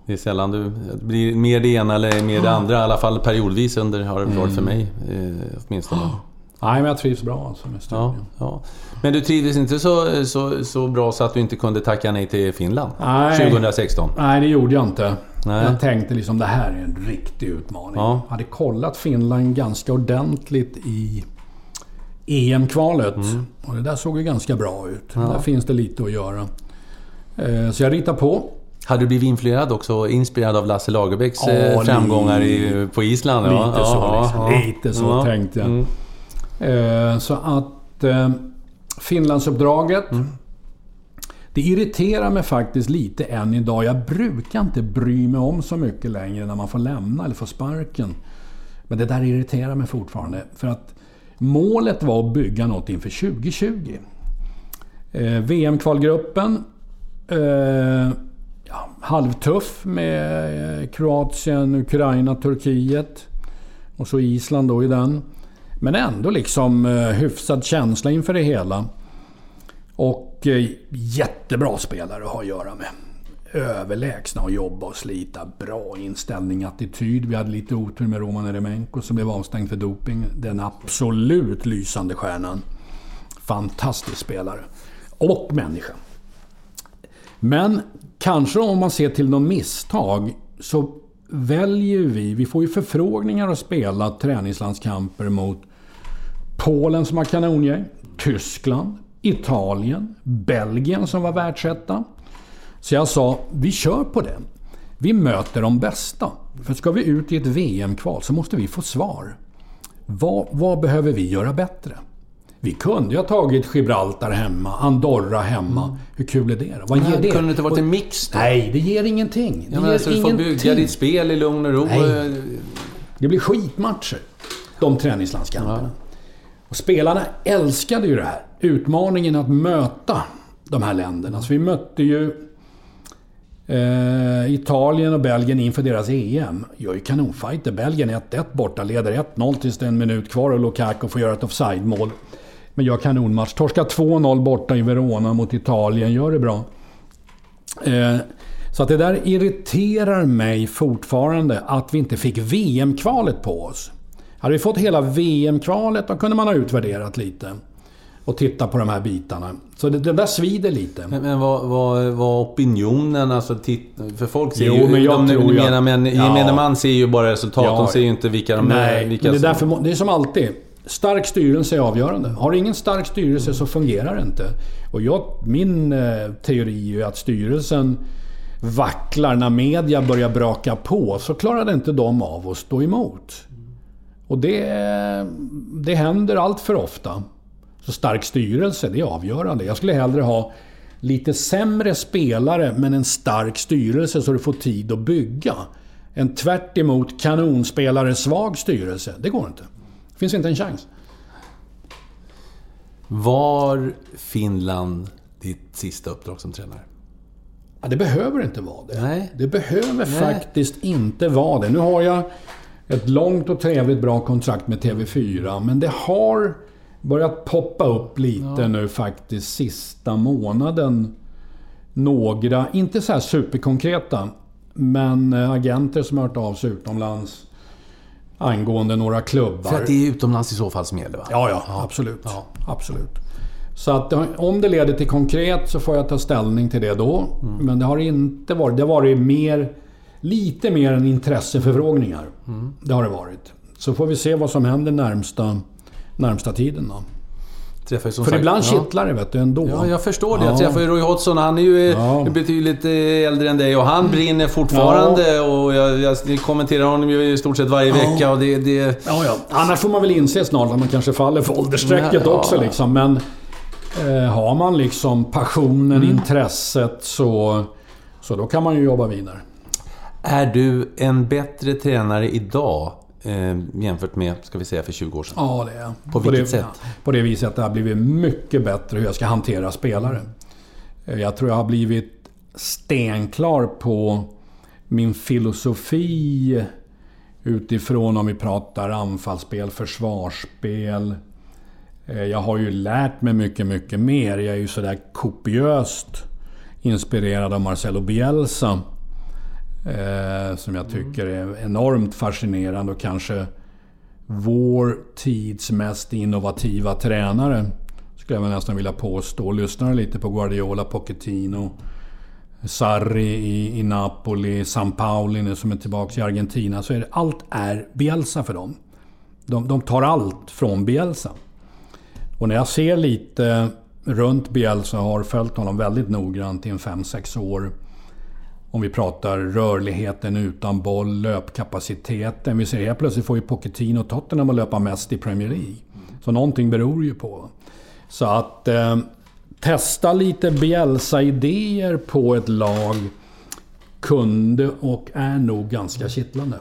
det är sällan du... Det blir mer det ena eller mer det andra. I alla fall periodvis under har det varit Mm. för mig. Eh, åtminstone. Nej, men jag trivs bra alltså med Ja, studion. ja. Men du trivdes inte så, så, så bra så att du inte kunde tacka nej till Finland? Nej. 2016? Nej, det gjorde jag inte. Nej. Jag tänkte liksom det här är en riktig utmaning. Ja. Jag hade kollat Finland ganska ordentligt i EM-kvalet. Mm. Och det där såg ju ganska bra ut. Där finns det lite att göra. Eh, Så jag ritar på. Hade du blivit influerad också, inspirerad av Lasse Lagerbäcks Ja, eh, framgångar i, på Island? Lite ja. så, Ja, liksom. ja. Lite så Ja. tänkte jag. Mm. Eh, Så att eh, Finlandsuppdraget. Mm. Det irriterar mig faktiskt lite än idag. Jag brukar inte bry mig om så mycket längre när man får lämna eller får sparken. Men det där irriterar mig fortfarande. För att målet var att bygga något inför 2020. Eh, VM-kvalgruppen. Eh, ja, halvtuff med eh, Kroatien, Ukraina, Turkiet. Och så Island då i den. Men ändå liksom eh, hyfsad känsla inför det hela. Och eh, jättebra spelare att ha att göra med. Överlägsna att jobba och slita. Bra inställning, attityd. Vi hade lite otur med Roman Eremenko som blev avstängd för doping. Den absolut lysande stjärnan. Fantastisk spelare. Och människa. Men kanske om man ser till något misstag så väljer vi, vi får ju förfrågningar att spela träningslandskamper mot Polen som har kanongäng, Tyskland, Italien, Belgien som var världsetta. Så jag sa, vi kör på det. Vi möter de bästa. För ska vi ut i ett VM-kval så måste vi få svar. Vad, vad behöver vi göra bättre? Vi kunde ju ha tagit Gibraltar hemma, Andorra hemma. Hur kul är det då? Vad ger Men det? Kunde det inte varit en mix då? Nej, det ger ingenting. Det Ja, ger alltså, du får ingenting. bygga ditt spel i lugn och ro. Nej. Eh, Det blir skitmatcher. De träningslandskamperna. Och spelarna älskade ju det här. Utmaningen att möta de här länderna. Så vi mötte ju eh, Italien och Belgien inför deras EM. Gör ju kanonfighter. Belgien 1-1 borta, leder 1-0 tills det är en minut kvar och Lukaku får göra ett offside-mål. Men gör kanonmatch. Torskar 2-0 borta i Verona mot Italien. Gör det bra. Eh, Så att det där irriterar mig fortfarande att vi inte fick VM-kvalet på oss. Hade vi fått hela VM-kvalet då kunde man ha utvärderat lite. Och titta på de här bitarna. Så det, det där svider lite. Men, men vad, vad, vad opinionen, alltså titt, för folk ser Jo, ju... men jag de, tror att- men, Ja. gemene man ser ju bara resultat, Ja, de ser ju inte vilka de Nej, vilka det, är därför, må- det är som alltid. Stark styrelse är avgörande. Har du ingen stark styrelse så fungerar det inte. Och jag, min eh, teori är att styrelsen vacklar när media börjar braka på. Så klarade inte de av att stå emot. Och det, det händer allt för ofta. Så stark styrelse, det är avgörande. Jag skulle hellre ha lite sämre spelare men en stark styrelse så du får tid att bygga. En tvärt emot kanonspelare svag styrelse. Det går inte. Det finns inte en chans. Var Finland ditt sista uppdrag som tränare? Ja, det behöver inte vara det. Nej. Det behöver faktiskt inte vara det. Nu har jag ett långt och trevligt bra kontrakt med TV4. Men det har börjat poppa upp lite nu faktiskt sista månaden. Några, inte så superkonkreta, men eh, agenter som har hört av sig utomlands angående några klubbar. För att det är utomlands i så fall som gäller va? Ja, ja, absolut. Absolut. Så att eh, om det leder till konkret så får jag ta ställning till det då. Men det har inte varit... Det har varit mer... Lite mer än intresseförfrågningar. Det har det varit. Så får vi se vad som händer närmsta, närmsta tiden då. Träffar För sagt- ibland ja. kittlar det vet du ändå. Ja, jag förstår det. Jag Ja. träffar ju Roy Hodgson. Han är ju Ja. ja. betydligt eh, äldre än dig och han brinner fortfarande. Och jag, jag kommenterar honom ju i stort sett varje vecka. Och det, det, Ja, ja. Annars får man väl inse snart att man kanske faller för åldersstrecket Ja. också. Liksom. Men eh, har man liksom passionen, Mm. intresset så, så då kan man ju jobba vidare. är du en bättre tränare idag eh, jämfört med, ska vi säga, för 20 år sedan? Ja, det är jag. På vilket det, sätt? På det viset att det har blivit mycket bättre hur jag ska hantera spelare. Eh, Jag tror jag har blivit stenklar på min filosofi utifrån om vi pratar anfallsspel, försvarsspel. Eh, jag har ju lärt mig mycket, mycket mer. Jag är ju sådär kopiöst inspirerad av Marcelo Bielsa. Eh, som jag tycker är enormt fascinerande och kanske vår tids mest innovativa tränare. Skulle jag nästan vilja påstå. Lyssnar lite på Guardiola, Pochettino, Sarri i, i Napoli, San Pauli nu som är tillbaka i Argentina. Så är det, allt är Bielsa för dem. De, de tar allt från Bielsa. Och när jag ser lite runt Bielsa har följt honom väldigt noggrant i en 5-6 år. Om vi pratar rörligheten utan boll, löpkapaciteten. Vi ser helt plötsligt får ju Pochettino och Tottenham att löpa mest i Premier League. Så någonting beror ju på. Så att eh, testa lite Bielsa-idéer på ett lag kunde och är nog ganska kittlande.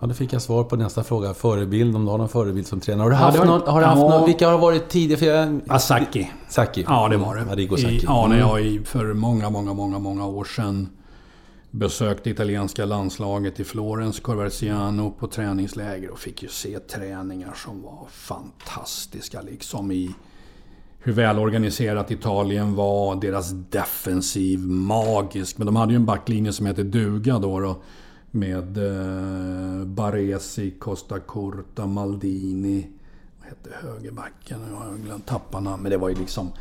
Ja, då fick jag svar på nästa fråga. Förebild, om du har någon förebild som tränare. Har du haft, ja, någon, har du haft ja, någon, Vilka har varit tidigare? Asaki. Saki. Ja, det var det. Arrigo Saki. ja, när jag i, för många, många, många, många år sedan besökte italienska landslaget i Florens, Corverciano, på träningsläger och fick ju se träningar som var fantastiska. Liksom i hur välorganiserat Italien var, deras defensiv magisk. Men de hade ju en backlinje som hette duga då. då med eh, Baresi, Costa Curta, Maldini. Vad hette högerbacken? Jag har glömt tapparna. Men det var ju liksom...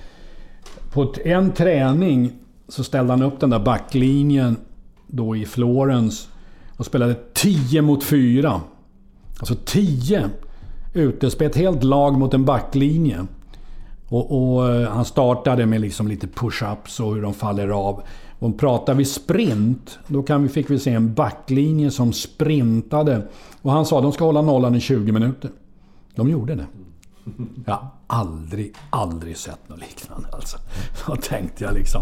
På en träning så ställde han upp den där backlinjen då i Florens och spelade 10 mot 4. Alltså 10 utespel. Ett helt lag mot en backlinje. Och, och, eh, han startade med liksom lite push-ups och hur de faller av. Och pratar vi sprint, då kan vi, fick vi se en backlinje som sprintade. Och han sa att de ska hålla nollan i 20 minuter. De gjorde det. Jag har aldrig, aldrig sett något liknande alltså. Då tänkte jag liksom...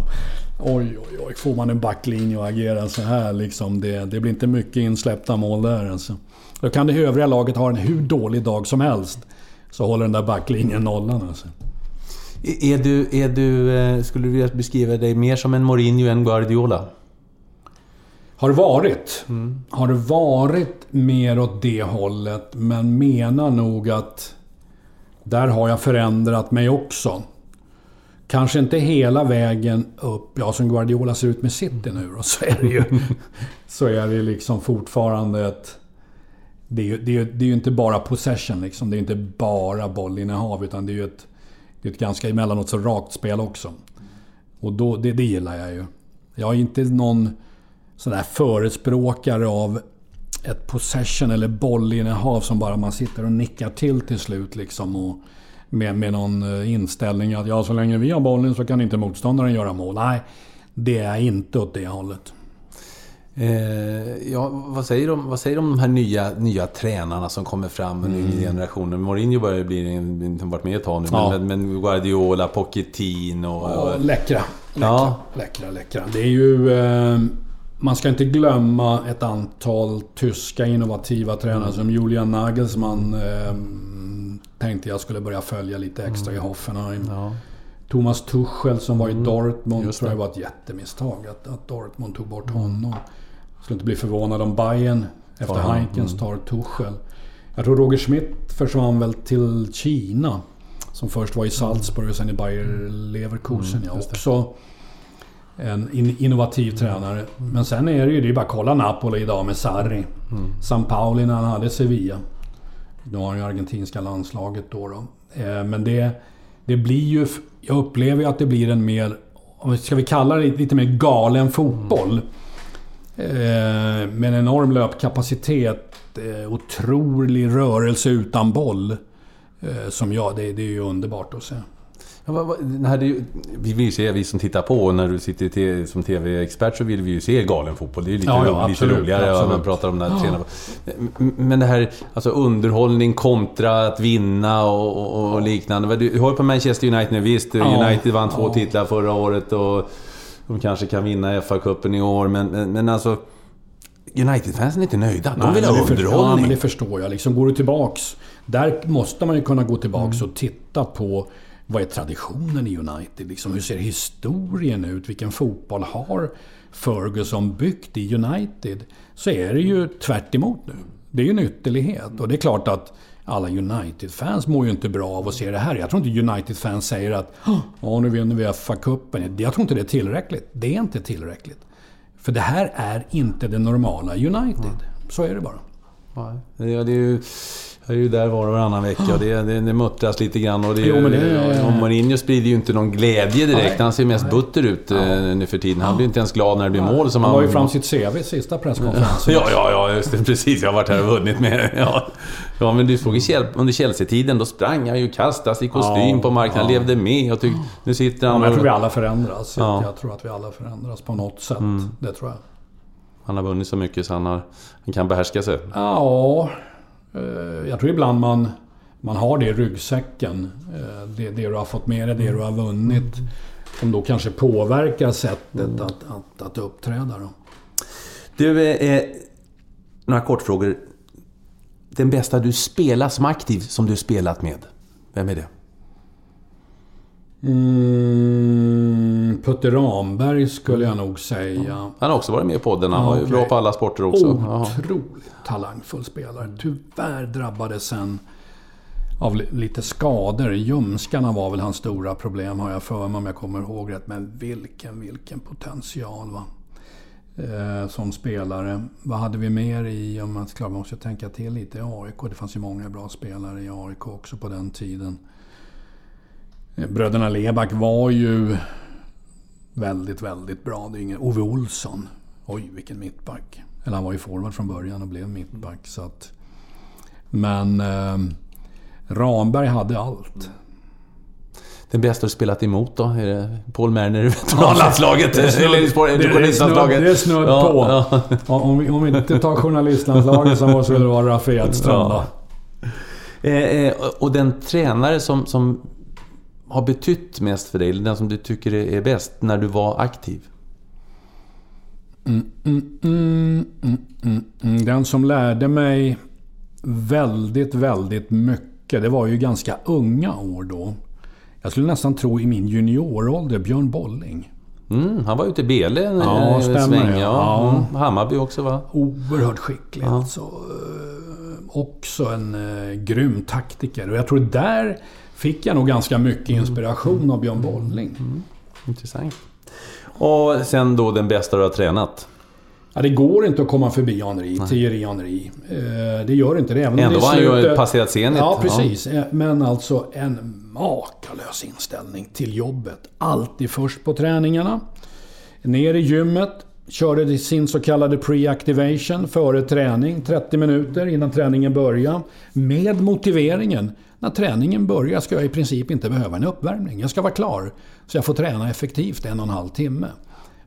Oj, oj, oj. Får man en backlinje och agera så här liksom. Det, det blir inte mycket insläppta mål där alltså. Då kan det övriga laget ha en hur dålig dag som helst. Så håller den där backlinjen nollan alltså. Är du, är du, eh, skulle du vilja beskriva dig mer som en Mourinho än Guardiola? Har varit. Mm. Har varit mer åt det hållet, men menar nog att där har jag förändrat mig också. Kanske inte hela vägen upp, ja som Guardiola ser ut med City nu då, så är det ju, så är det liksom fortfarande ett... Det är ju, det är, det är ju inte bara possession liksom. Det är inte bara bollinnehav, utan det är ju ett det är ett ganska emellanåt så rakt spel också. Och då, det, det gillar jag ju. Jag är inte någon sån där förespråkare av ett possession eller bollinnehav som bara man sitter och nickar till till slut liksom. Och med, med någon eh, inställning att ja, så länge vi har bollen så kan inte motståndaren göra mål. Nej, det är inte åt det hållet. Eh, ja, vad, säger de, vad säger de om de här nya, nya tränarna som kommer fram, den mm. generationen? Mourinho börjar bli, har varit med ett tag nu, ja. men, men Guardiola, Pochettino... Och, och läckra. Läckra, ja. läckra, läckra. Det är ju... Eh, man ska inte glömma ett antal tyska innovativa tränare mm. som Julian Nagelsmann. Eh, tänkte jag skulle börja följa lite extra mm. i Hoffenheim. Ja. Thomas Tuchel som var i mm. Dortmund tror jag var ett jättemisstag att, att Dortmund tog bort honom. Skulle inte bli förvånad om Bayern efter Aha, Heinkens mm. tar Tuchel. Jag tror Roger Schmidt försvann väl till Kina. Som först var i Salzburg och sen i Bayer Leverkusen. Mm, ja, också en innovativ tränare. Mm. Men sen är det ju, det är bara att kolla Napoli idag med Sarri. Mm. San Pauli när han hade Sevilla. Nu har han ju argentinska landslaget då. då. Eh, men det, det blir ju... Jag upplever ju att det blir en mer... Ska vi kalla det lite mer galen fotboll. Mm. Eh, med en enorm löpkapacitet. Eh, otrolig rörelse utan boll. Eh, som jag, det, det är ju underbart att se. Ja, här, det, vi vill ju se, vi som tittar på, när du sitter som TV-expert så vill vi ju se galen fotboll. Det är lite, ja, ja, lite roligare absolut. man pratar om den här ja. Men det här, alltså underhållning kontra att vinna och, och, och liknande. Du har ju på Manchester United nu, visst. United vann två titlar förra året och de kanske kan vinna FA-cupen i år, men, men, men alltså... United-fansen är inte nöjda. De Nej, vill ha underhållning. Ja, men det förstår jag. Liksom, går du tillbaks... Där måste man ju kunna gå tillbaks mm. och titta på vad är traditionen i United? Liksom, hur ser historien ut? Vilken fotboll har Ferguson byggt i United? Så är det ju tvärt nu. Det är ju en ytterlighet. Och det är klart att alla United-fans mår ju inte bra av att se det här. Jag tror inte United-fans säger att ja, nu vinner vi FA-cupen. Jag tror inte det är tillräckligt. Det är inte tillräckligt. För det här är inte det normala United. Så är det bara. Ja, det är ju jag är ju där var och varannan vecka och det, det, det muttras lite grann. Och, det, Jo, men det- och Mourinho sprider ju inte någon glädje direkt. Nej. Han ser mest butter ut ja. nu för tiden. Han blir inte ens glad när det blir mål. Som Han la ju fram sitt CV sista presskonferensen. Ja, ja, ja, just det. Precis. Jag har varit här och vunnit med... Ja, ja men du såg Chel- under Chelsea-tiden, då sprang han ju kastades i kostym Ja, på marken. Han ja. levde med och tyck, Nu sitter Ja, han men jag tror vi och... alla förändras. Ja. Jag tror att vi alla förändras på något sätt. Det tror jag. Han har vunnit så mycket så han, har, han kan behärska sig. Ja, eh, jag tror ibland man, man har det i ryggsäcken. Eh, Det, det du har fått med dig, det du har vunnit. Som då kanske påverkar sättet att, att, att uppträda. Då. Du, eh, några kortfrågor. Den bästa du spelar som aktiv, som du spelat med? Vem är det? Mm, Putte Ramberg skulle jag nog säga. Han har också varit med i podden. Han var ju bra på alla sporter också. Otroligt talangfull spelare. Tyvärr drabbades sen av li- lite skador. Ljumskarna var väl hans stora problem har jag för mig om jag kommer ihåg rätt. Men vilken, vilken potential va. Eh, som spelare. Vad hade vi mer i, om man, klart, man måste tänka till lite i AIK. Det fanns ju många bra spelare i AIK också på den tiden. Bröderna Leback var ju väldigt, väldigt bra. Det är ingen, Ove Olsson. Oj, vilken mittback. Eller han var ju forward från början och blev mittback. Så att, men eh, Ramberg hade allt. Den bästa du spelat emot då? Är det Paul Merner i veteranlandslaget? Det är snudd- på. ja. Ja, Om vi, om vi inte tar journalistlandslaget så måste det vara Raffi Edström då. Ja. Eh, eh, och den tränare som, som har betytt mest för dig, eller den som du tycker är bäst när du var aktiv? Mm, mm, mm. Den som lärde mig väldigt, väldigt mycket. Det var ju ganska unga år då. Jag skulle nästan tro i min juniorålder, Björn Bolling. Mm, han var ute i Bele en Ja, eh, sväng. Ja. Ja. Mm, Hammarby också va? Oerhört skicklig alltså. Eh, Också en eh, grym taktiker. Och jag tror där fick jag nog ganska mycket inspiration av Björn Bolling. Intressant. Och sen då den bästa du har tränat? Ja, det går inte att komma förbi Henri, Thierry Henry. Eh, Det gör inte det. Även Ändå var han ju passerat Zenit. Ja, precis. Eh, Men alltså en makalös inställning till jobbet. Alltid först på träningarna. Ner i gymmet. Körde sin så kallade pre-activation före träning. 30 minuter innan träningen börjar. Med motiveringen. När träningen börjar ska jag i princip inte behöva en uppvärmning. Jag ska vara klar. Så jag får träna effektivt en och en halv timme.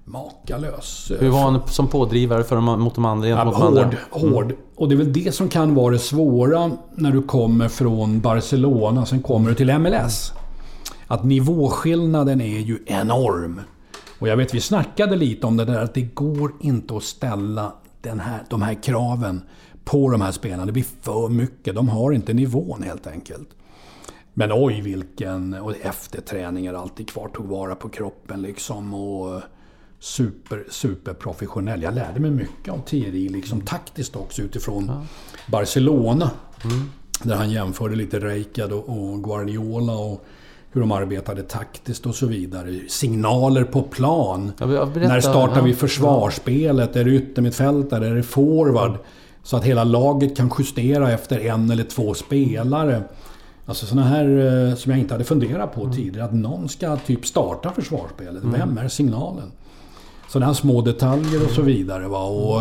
Makalös. eh, Hur var han som pådrivare för de, mot de andra? Ja, gentemot de andra? hård, hård. Och det är väl det som kan vara det svåra när du kommer från Barcelona, sen kommer du till MLS. Att nivåskillnaden är ju enorm. Och jag vet, vi snackade lite om det där att det går inte att ställa den här, de här kraven på de här spelarna. Det blir för mycket. De har inte nivån helt enkelt. Men oj vilken... Och efterträningar alltid kvar. Tog vara på kroppen liksom. Och super, super professionell. Jag lärde mig mycket av Thierry, liksom taktiskt också utifrån Barcelona. Där han jämförde lite Rijkaard och, Guardiola och hur de arbetade taktiskt och så vidare. Signaler på plan. Ja, berätta, När startar ja. vi försvarsspelet? Är det yttermittfältare? Är det forward? Så att hela laget kan justera efter en eller två spelare. Alltså sådana här eh, som jag inte hade funderat Mm. på tidigare. Att någon ska typ starta försvarsspelet. Vem är signalen? Sådana här små detaljer och så vidare. Va? Och,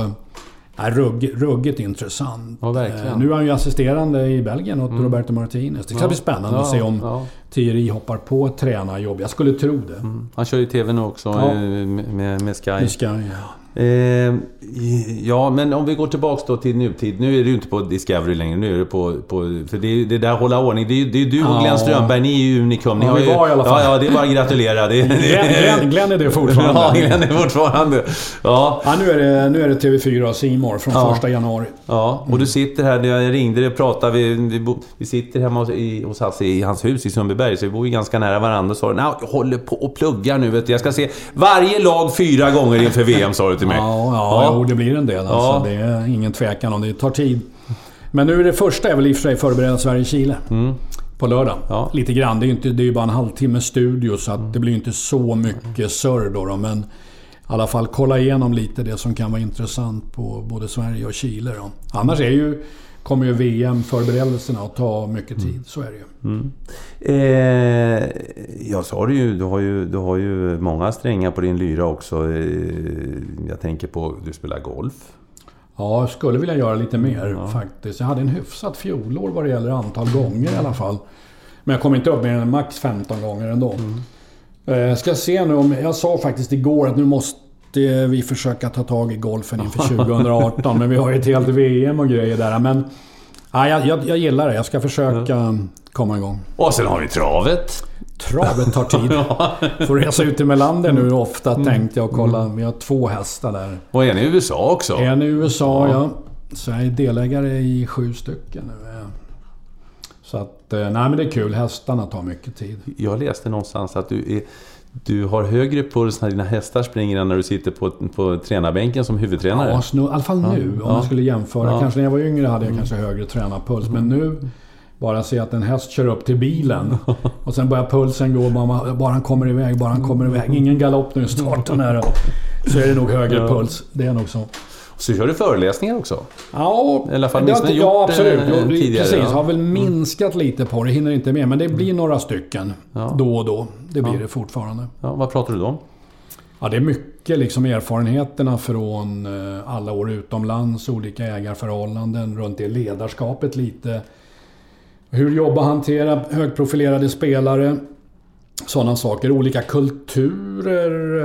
äh, rugg, ruggigt intressant. Ja. Mm. Eh, Nu är han ju assisterande i Belgien åt Roberto Martinez. Det ska Ja. bli spännande Ja, att se om. Thierry hoppar på tränarjobb. Jag skulle tro det. Han kör ju TV nu också Ja. eh, med, med, med Sky. Det ska, ja. Eh, ja, men om vi går tillbaks då till nutid. Nu är ju inte på Discovery längre. Nu är det på... på för det är det där hålla ordning. Det är, det är du och Ja. Glenn Strömberg. Ni är ju unikum. Ni Ja, har vi ju, var i alla fall. Ja, ja, det är bara att gratulera. Det, Glenn, Glenn, Glenn är det fortfarande. Ja, Glenn är fortfarande. Ja, Ja, nu är det, nu är det TV4 och Simor från Ja. första januari. ja. Och du sitter här. När jag ringde dig och pratade. Vi, vi, vi sitter hemma hos, i, hos Hasse i hans hus i Sundbyberg. Sundbyberg, så vi bor ju ganska nära varandra. Sa nej, jag håller på och pluggar nu vet du. Jag ska se varje lag fyra gånger inför VM, sa du till mig. Ja, ja, ja. Jo, det blir en del alltså. Ja. Det är ingen tvekan om det. Tar tid. Men nu är det första är väl i och för sig förbereda Sverige-Chile. Mm. På lördag. Ja. Lite grann. Det är ju inte, det är bara en halvtimme studio så att det blir inte så mycket surr då, då. Men i alla fall kolla igenom lite det som kan vara intressant på både Sverige och Chile. Då. Annars är ju kommer ju VM-förberedelserna att ta mycket tid. Mm. Så är det ju. Mm. Eh, jag sa det ju du, har ju, du har ju många strängar på din lyra också. Eh, jag tänker på, du spelar golf. Ja, jag skulle vilja göra lite mer ja. faktiskt. Jag hade en hyfsat fjolår vad det gäller antal gånger i alla fall. Men jag kom inte upp mer än max 15 gånger ändå. Mm. Eh, ska se nu om... Jag sa faktiskt igår att nu måste vi försöka ta tag i golfen inför 2018. men vi har ju ett helt VM och grejer där. Men ja, jag, jag, gillar det. Jag ska försöka komma igång. Och sen har vi travet. Travet tar tid. Får resa ut till Melander nu ofta mm. tänkte jag och kolla. Vi har två hästar där. Och en i USA också. En i USA, ja. ja. Så jag är delägare i sju stycken nu. Så att, eh, nej men det är kul. Hästarna tar mycket tid. Jag läste någonstans att du är du har högre puls när dina hästar springer än när du sitter på, på tränarbänken som huvudtränare? Ja, snu, i alla fall nu. Ja. Om man skulle jämföra. Ja. Kanske när jag var yngre hade jag mm. kanske högre tränarpuls. Men nu, bara se att en häst kör upp till bilen och sen börjar pulsen gå. Bara, bara han kommer iväg, bara han kommer iväg. Ingen galopp nu i starten här. Så är det nog högre puls. Det är nog så. Så kör du föreläsningar också? Ja, I alla fall det har ja absolut. Eh, tidigare. Precis, ja. har väl mm. minskat mm. lite på det. Hinner inte med. Men det blir mm. några stycken ja. då och då. Det blir ja. det fortfarande. Ja, vad pratar du då om? Ja, det är mycket liksom erfarenheterna från eh, alla år utomlands, olika ägarförhållanden, runt det ledarskapet lite. Hur jobba och hantera högprofilerade spelare sådana saker. Olika kulturer,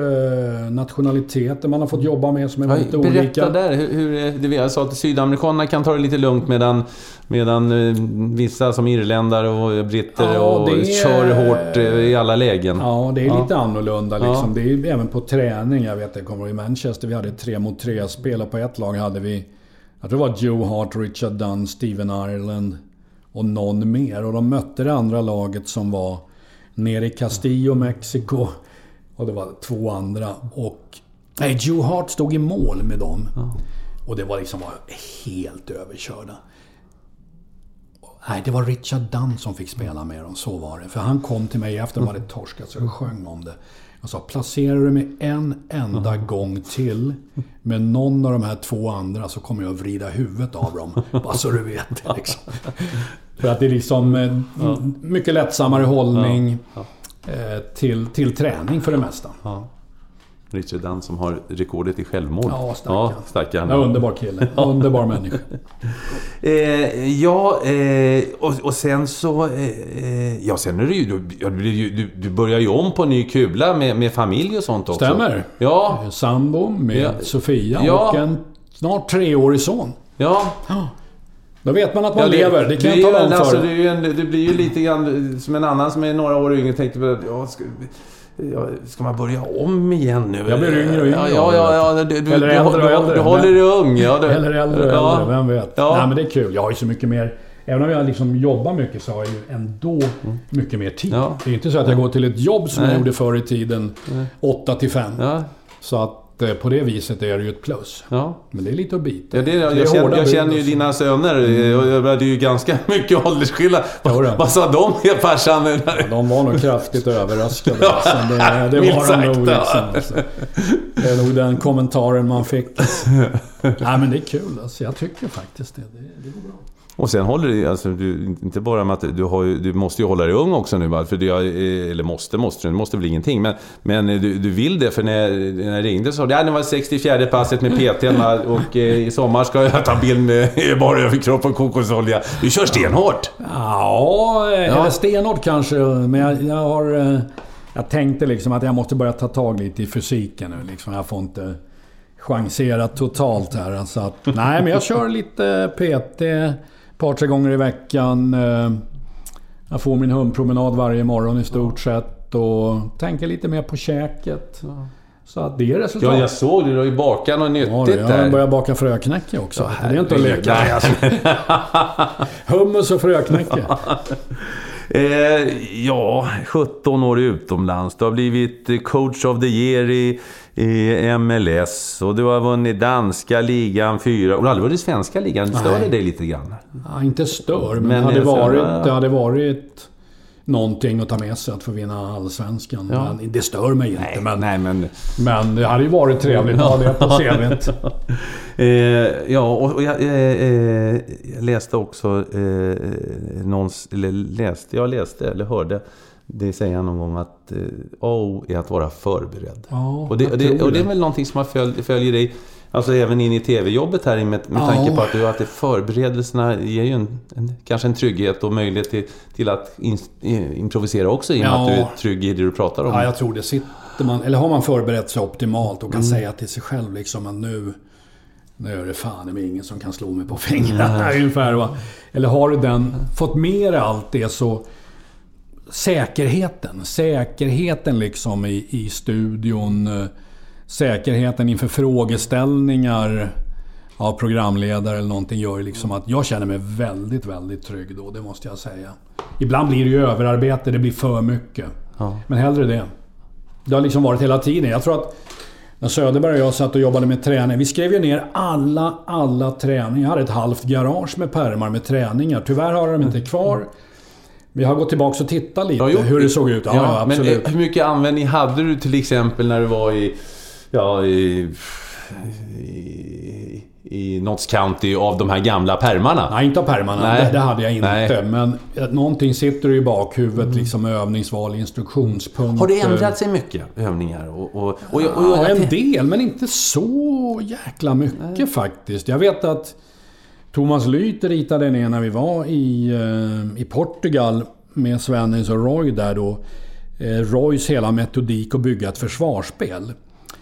eh, nationaliteter man har fått jobba med som är berätta olika. Berätta där. Hur, hur, det jag sa att sydamerikanerna kan ta det lite lugnt medan, medan eh, vissa som irländare och britter ja, och är, kör hårt eh, i alla lägen. Ja, det är ja. lite annorlunda liksom. Det är även på träning. Jag vet, jag kommer i Manchester, vi hade tre mot tre spel och på ett lag hade vi jag tror det var Joe Hart, Richard Dunn, Steven Ireland och någon mer. Och de mötte det andra laget som var nere i Castillo, Mexiko. Och det var två andra. Och... Nej, Joe Hart stod i mål med dem. Ja. Och det var liksom var helt överkörda. Nej, det var Richard Dunn som fick spela med dem. Så var det. För han kom till mig efter de hade torskat så jag sjöng om det. Jag sa, placerar du mig en enda gång till med någon av de här två andra så kommer jag vrida huvudet av dem. Bara så du vet liksom. För att det är liksom ja. mycket lättsammare hållning ja. Ja. Eh, till, till träning för det mesta. Richard Dunn som har rekordet i självmord. Ja, stackarn. Ja, stackarn. Ja, underbar kille. Underbar människa. eh, ja, eh, och, och, sen så... Eh, eh ja, sen är det ju... Du, du, du, börjar ju om på ny kula med, med familj och sånt också. Stämmer. Ja. Sambo med ja. Sofia ja. och en snart treårig son. Ja. Då vet man att man ja, det, lever, det kan jag tala om för alltså, det, en, det blir ju lite grann som en annan som är några år yngre tänkte på ja, ska, ja, ska man börja om igen nu? Jag blir yngre och yngre. Ja, ja, ja, du, du, Eller äldre och äldre. Du, håller dig ung. Ja, du, Eller äldre och ja, äldre, vem vet? Ja. Nej, men det är kul. Jag har ju så mycket mer... Även om jag liksom jobbar mycket så har jag ju ändå mm. mycket mer tid. Ja. Det är inte så att jag går till ett jobb som Nej. jag gjorde förr i tiden, 8 till 5. Ja. Så att Eh, på det viset är det ju ett plus. Ja. Men det är lite att bita ja, det, jag, jag, känner, jag känner ju dina söner. Mm. Det är ju ganska mycket åldersskillnad. Vad, vad sa de, farsan? Ja, de var nog kraftigt överraskade. ja, det, det var de nog liksom. Det är nog den kommentaren man fick. Nej men det är kul alltså. Jag tycker faktiskt det. Det, det går bra. Och sen håller det, alltså, du, inte bara med att du, har, du måste ju hålla dig ung också nu. För det, eller måste, måste du, måste väl ingenting. Men, men du, du vill det, för när, när jag ringde så att det var 64 passet med PT och eh, i sommar ska jag ta bild med bara överkropp och kokosolja. Du kör stenhårt! Ja, ja. eller stenhårt kanske, men jag, jag har... Eh, jag tänkte liksom att jag måste börja ta tag lite i fysiken nu. Liksom. Jag får inte chansera totalt här. Så att, nej, men jag kör lite PT par, tre gånger i veckan. Eh, jag får min hundpromenad varje morgon i stort sett och tänker lite mer på käket. Så att det är resultat. Ja, jag såg det. Du har ju bakat något nyttigt ja, där. Jag har börjat baka fröknäcke också. Ja, det är inte att leka med. Hummus och fröknäcke. Eh, ja, 17 år utomlands. Du har blivit coach of the year i, i MLS och du har vunnit danska ligan fyra. Och du har aldrig vunnit svenska ligan. Stör det dig lite grann? Ja, inte stör, men, Men det, hade varit, det hade varit någonting att ta med sig att få vinna Allsvenskan. Ja. Men det stör mig inte. Men, Nej, men... men det hade ju varit trevligt att ha det på CVt. Eh, ja, och, jag, eh, eh, jag läste också eh, någons, eller läste, jag läste eller hörde det säga någon gång att eh, O är att vara förberedd. Ja, och, det, och, det, och det är väl någonting som har följ, följer dig Alltså även in i TV-jobbet här med, med Ja. tanke på att du att det förberedelserna ger ju en, en, kanske en trygghet och möjlighet till, till att in, eh, improvisera också i och med Ja. att du är trygg i det du pratar om. Ja, jag tror det. Sitter man, eller har man förberett sig optimalt och kan Mm. säga till sig själv liksom att nu... Nu är det fan det är ingen som kan slå mig på fingrarna ungefär. Va? Eller har du den, fått med dig allt det så... Säkerheten. Säkerheten liksom i, i studion. eh, Säkerheten inför frågeställningar av programledare eller någonting gör ju liksom att jag känner mig väldigt, väldigt trygg då. Det måste jag säga. Ibland blir det ju överarbete, det blir för mycket. Ja. Men hellre det. Det har liksom varit hela tiden. Jag tror att när Söderberg och jag satt och jobbade med träning. Vi skrev ju ner alla, alla träningar. Jag hade ett halvt garage med pärmar med träningar. Tyvärr har jag dem inte kvar. Vi har gått tillbaka och tittat lite Ja, hur det såg ut. Ja, ja, men eh, hur mycket användning hade du till exempel när du var i, ja, i, i, i Notts County av de här gamla pärmarna? Nej, inte av pärmarna. Nej. Det, det hade jag inte. Nej. Mm. Men eh, någonting sitter i bakhuvudet. Liksom övningsval, instruktionspunkter. Har det ändrat sig mycket, övningar? Och, och, och, och, Ja, en del, men inte så jäkla mycket faktiskt. Jag vet att Thomas Lyth ritade ner när vi var i, eh, i Portugal med Svennis och Roy där då. Eh, Roys hela metodik att bygga ett försvarsspel.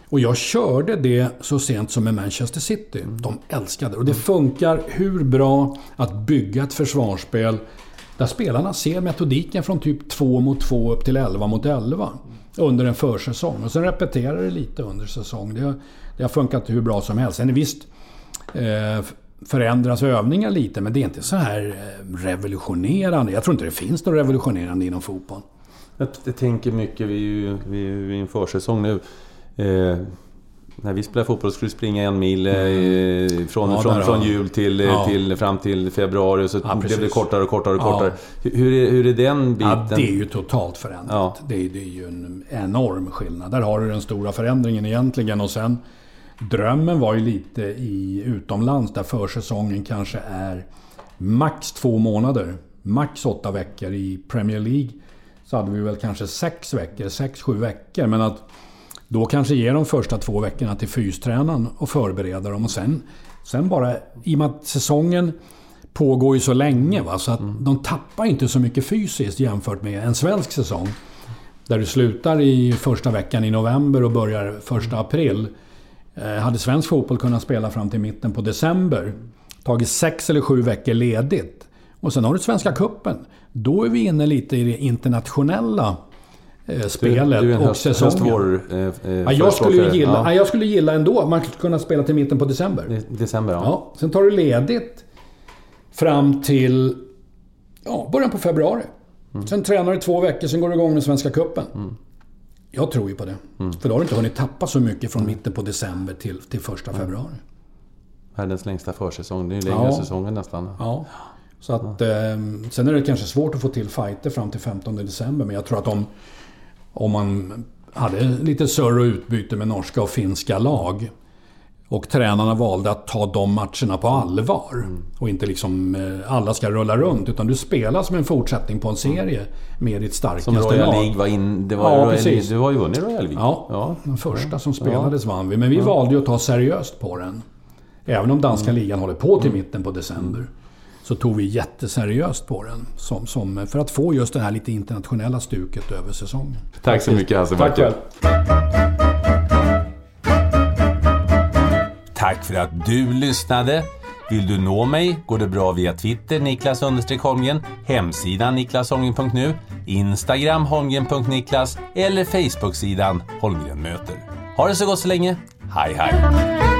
Och jag körde det så sent som med Manchester City. De älskade det. Och det funkar hur bra att bygga ett försvarsspel där spelarna ser metodiken från typ 2 mot 2 upp till 11 mot 11 under en försäsong. Och sen repeterar det lite under säsong. Det, har- det har funkat hur bra som helst. Sen visst eh, förändras övningar lite, men det är inte så här eh, revolutionerande. Jag tror inte det finns något revolutionerande inom fotboll. jag, jag tänker mycket, vi är ju vi är ju i en försäsong nu. Eh, när vi spelade fotboll skulle vi springa en mil eh, från, Ja, från, från jul till, Ja. till, fram till februari. Så Ja, blev det kortare och kortare och kortare. Hur, är, hur är den biten? Det är ju totalt förändrat. Det, är, det är ju en enorm skillnad. Där har du den stora förändringen egentligen. Och sen Drömmen var ju lite i utomlands där försäsongen kanske är max två månader. Max åtta veckor. I Premier League så hade vi väl kanske sex veckor, sex, sju veckor. Men att då kanske ge de första två veckorna till fystränaren och förbereda dem. Och sen, sen bara, i och med att säsongen pågår ju så länge. Va? Så att de tappar inte så mycket fysiskt jämfört med en svensk säsong. Där du slutar i första veckan i november och börjar första april. Eh, hade svensk fotboll kunnat spela fram till mitten på december, tagit sex eller sju veckor ledigt och sen har du Svenska Cupen. Då är vi inne lite i det internationella eh, spelet du är en och höst, säsongen. höstvår, eh, eh, Ja, jag, skulle ju gilla, Ja. ja. jag skulle gilla ändå att man skulle kunna spela till mitten på december. December, ja. Ja, sen tar du ledigt fram till ja, början på februari. Mm. Sen tränar du två veckor, sen går du igång med Svenska Cupen. Jag tror ju på det. Mm. För då har du inte hunnit tappa så mycket från mitten på december till, till första februari. Världens längsta försäsong. Det är ju längre Ja. säsongen nästan. Ja. Så att, eh, sen är det kanske svårt att få till fighter fram till 15 december. Men jag tror att om, om man hade lite surr och utbyte med norska och finska lag. Och tränarna valde att ta de matcherna på allvar. Och inte liksom eh, alla ska rulla runt. Utan du spelar som en fortsättning på en serie med ditt starkaste Som Royal lag. League var in... Det var Ja, Royal precis. Du har ju vunnit Royal League. Ja, den första som spelades vann vi. Men vi valde ju att ta seriöst på den. Även om danska Mm. ligan håller på till mitten på december. Så tog vi jätteseriöst på den. Som, som, för att få just det här lite internationella stuket över säsongen. Tack så mycket Hasse Tack Backe. själv. Tack för att du lyssnade. Vill du nå mig går det bra via Twitter, Niklas understreck Holmgren, hemsidan niklasholmgren.nu, Instagram holmgren.niklas eller Facebooksidan Holmgren möter. Ha det så gott så länge. Hej hej!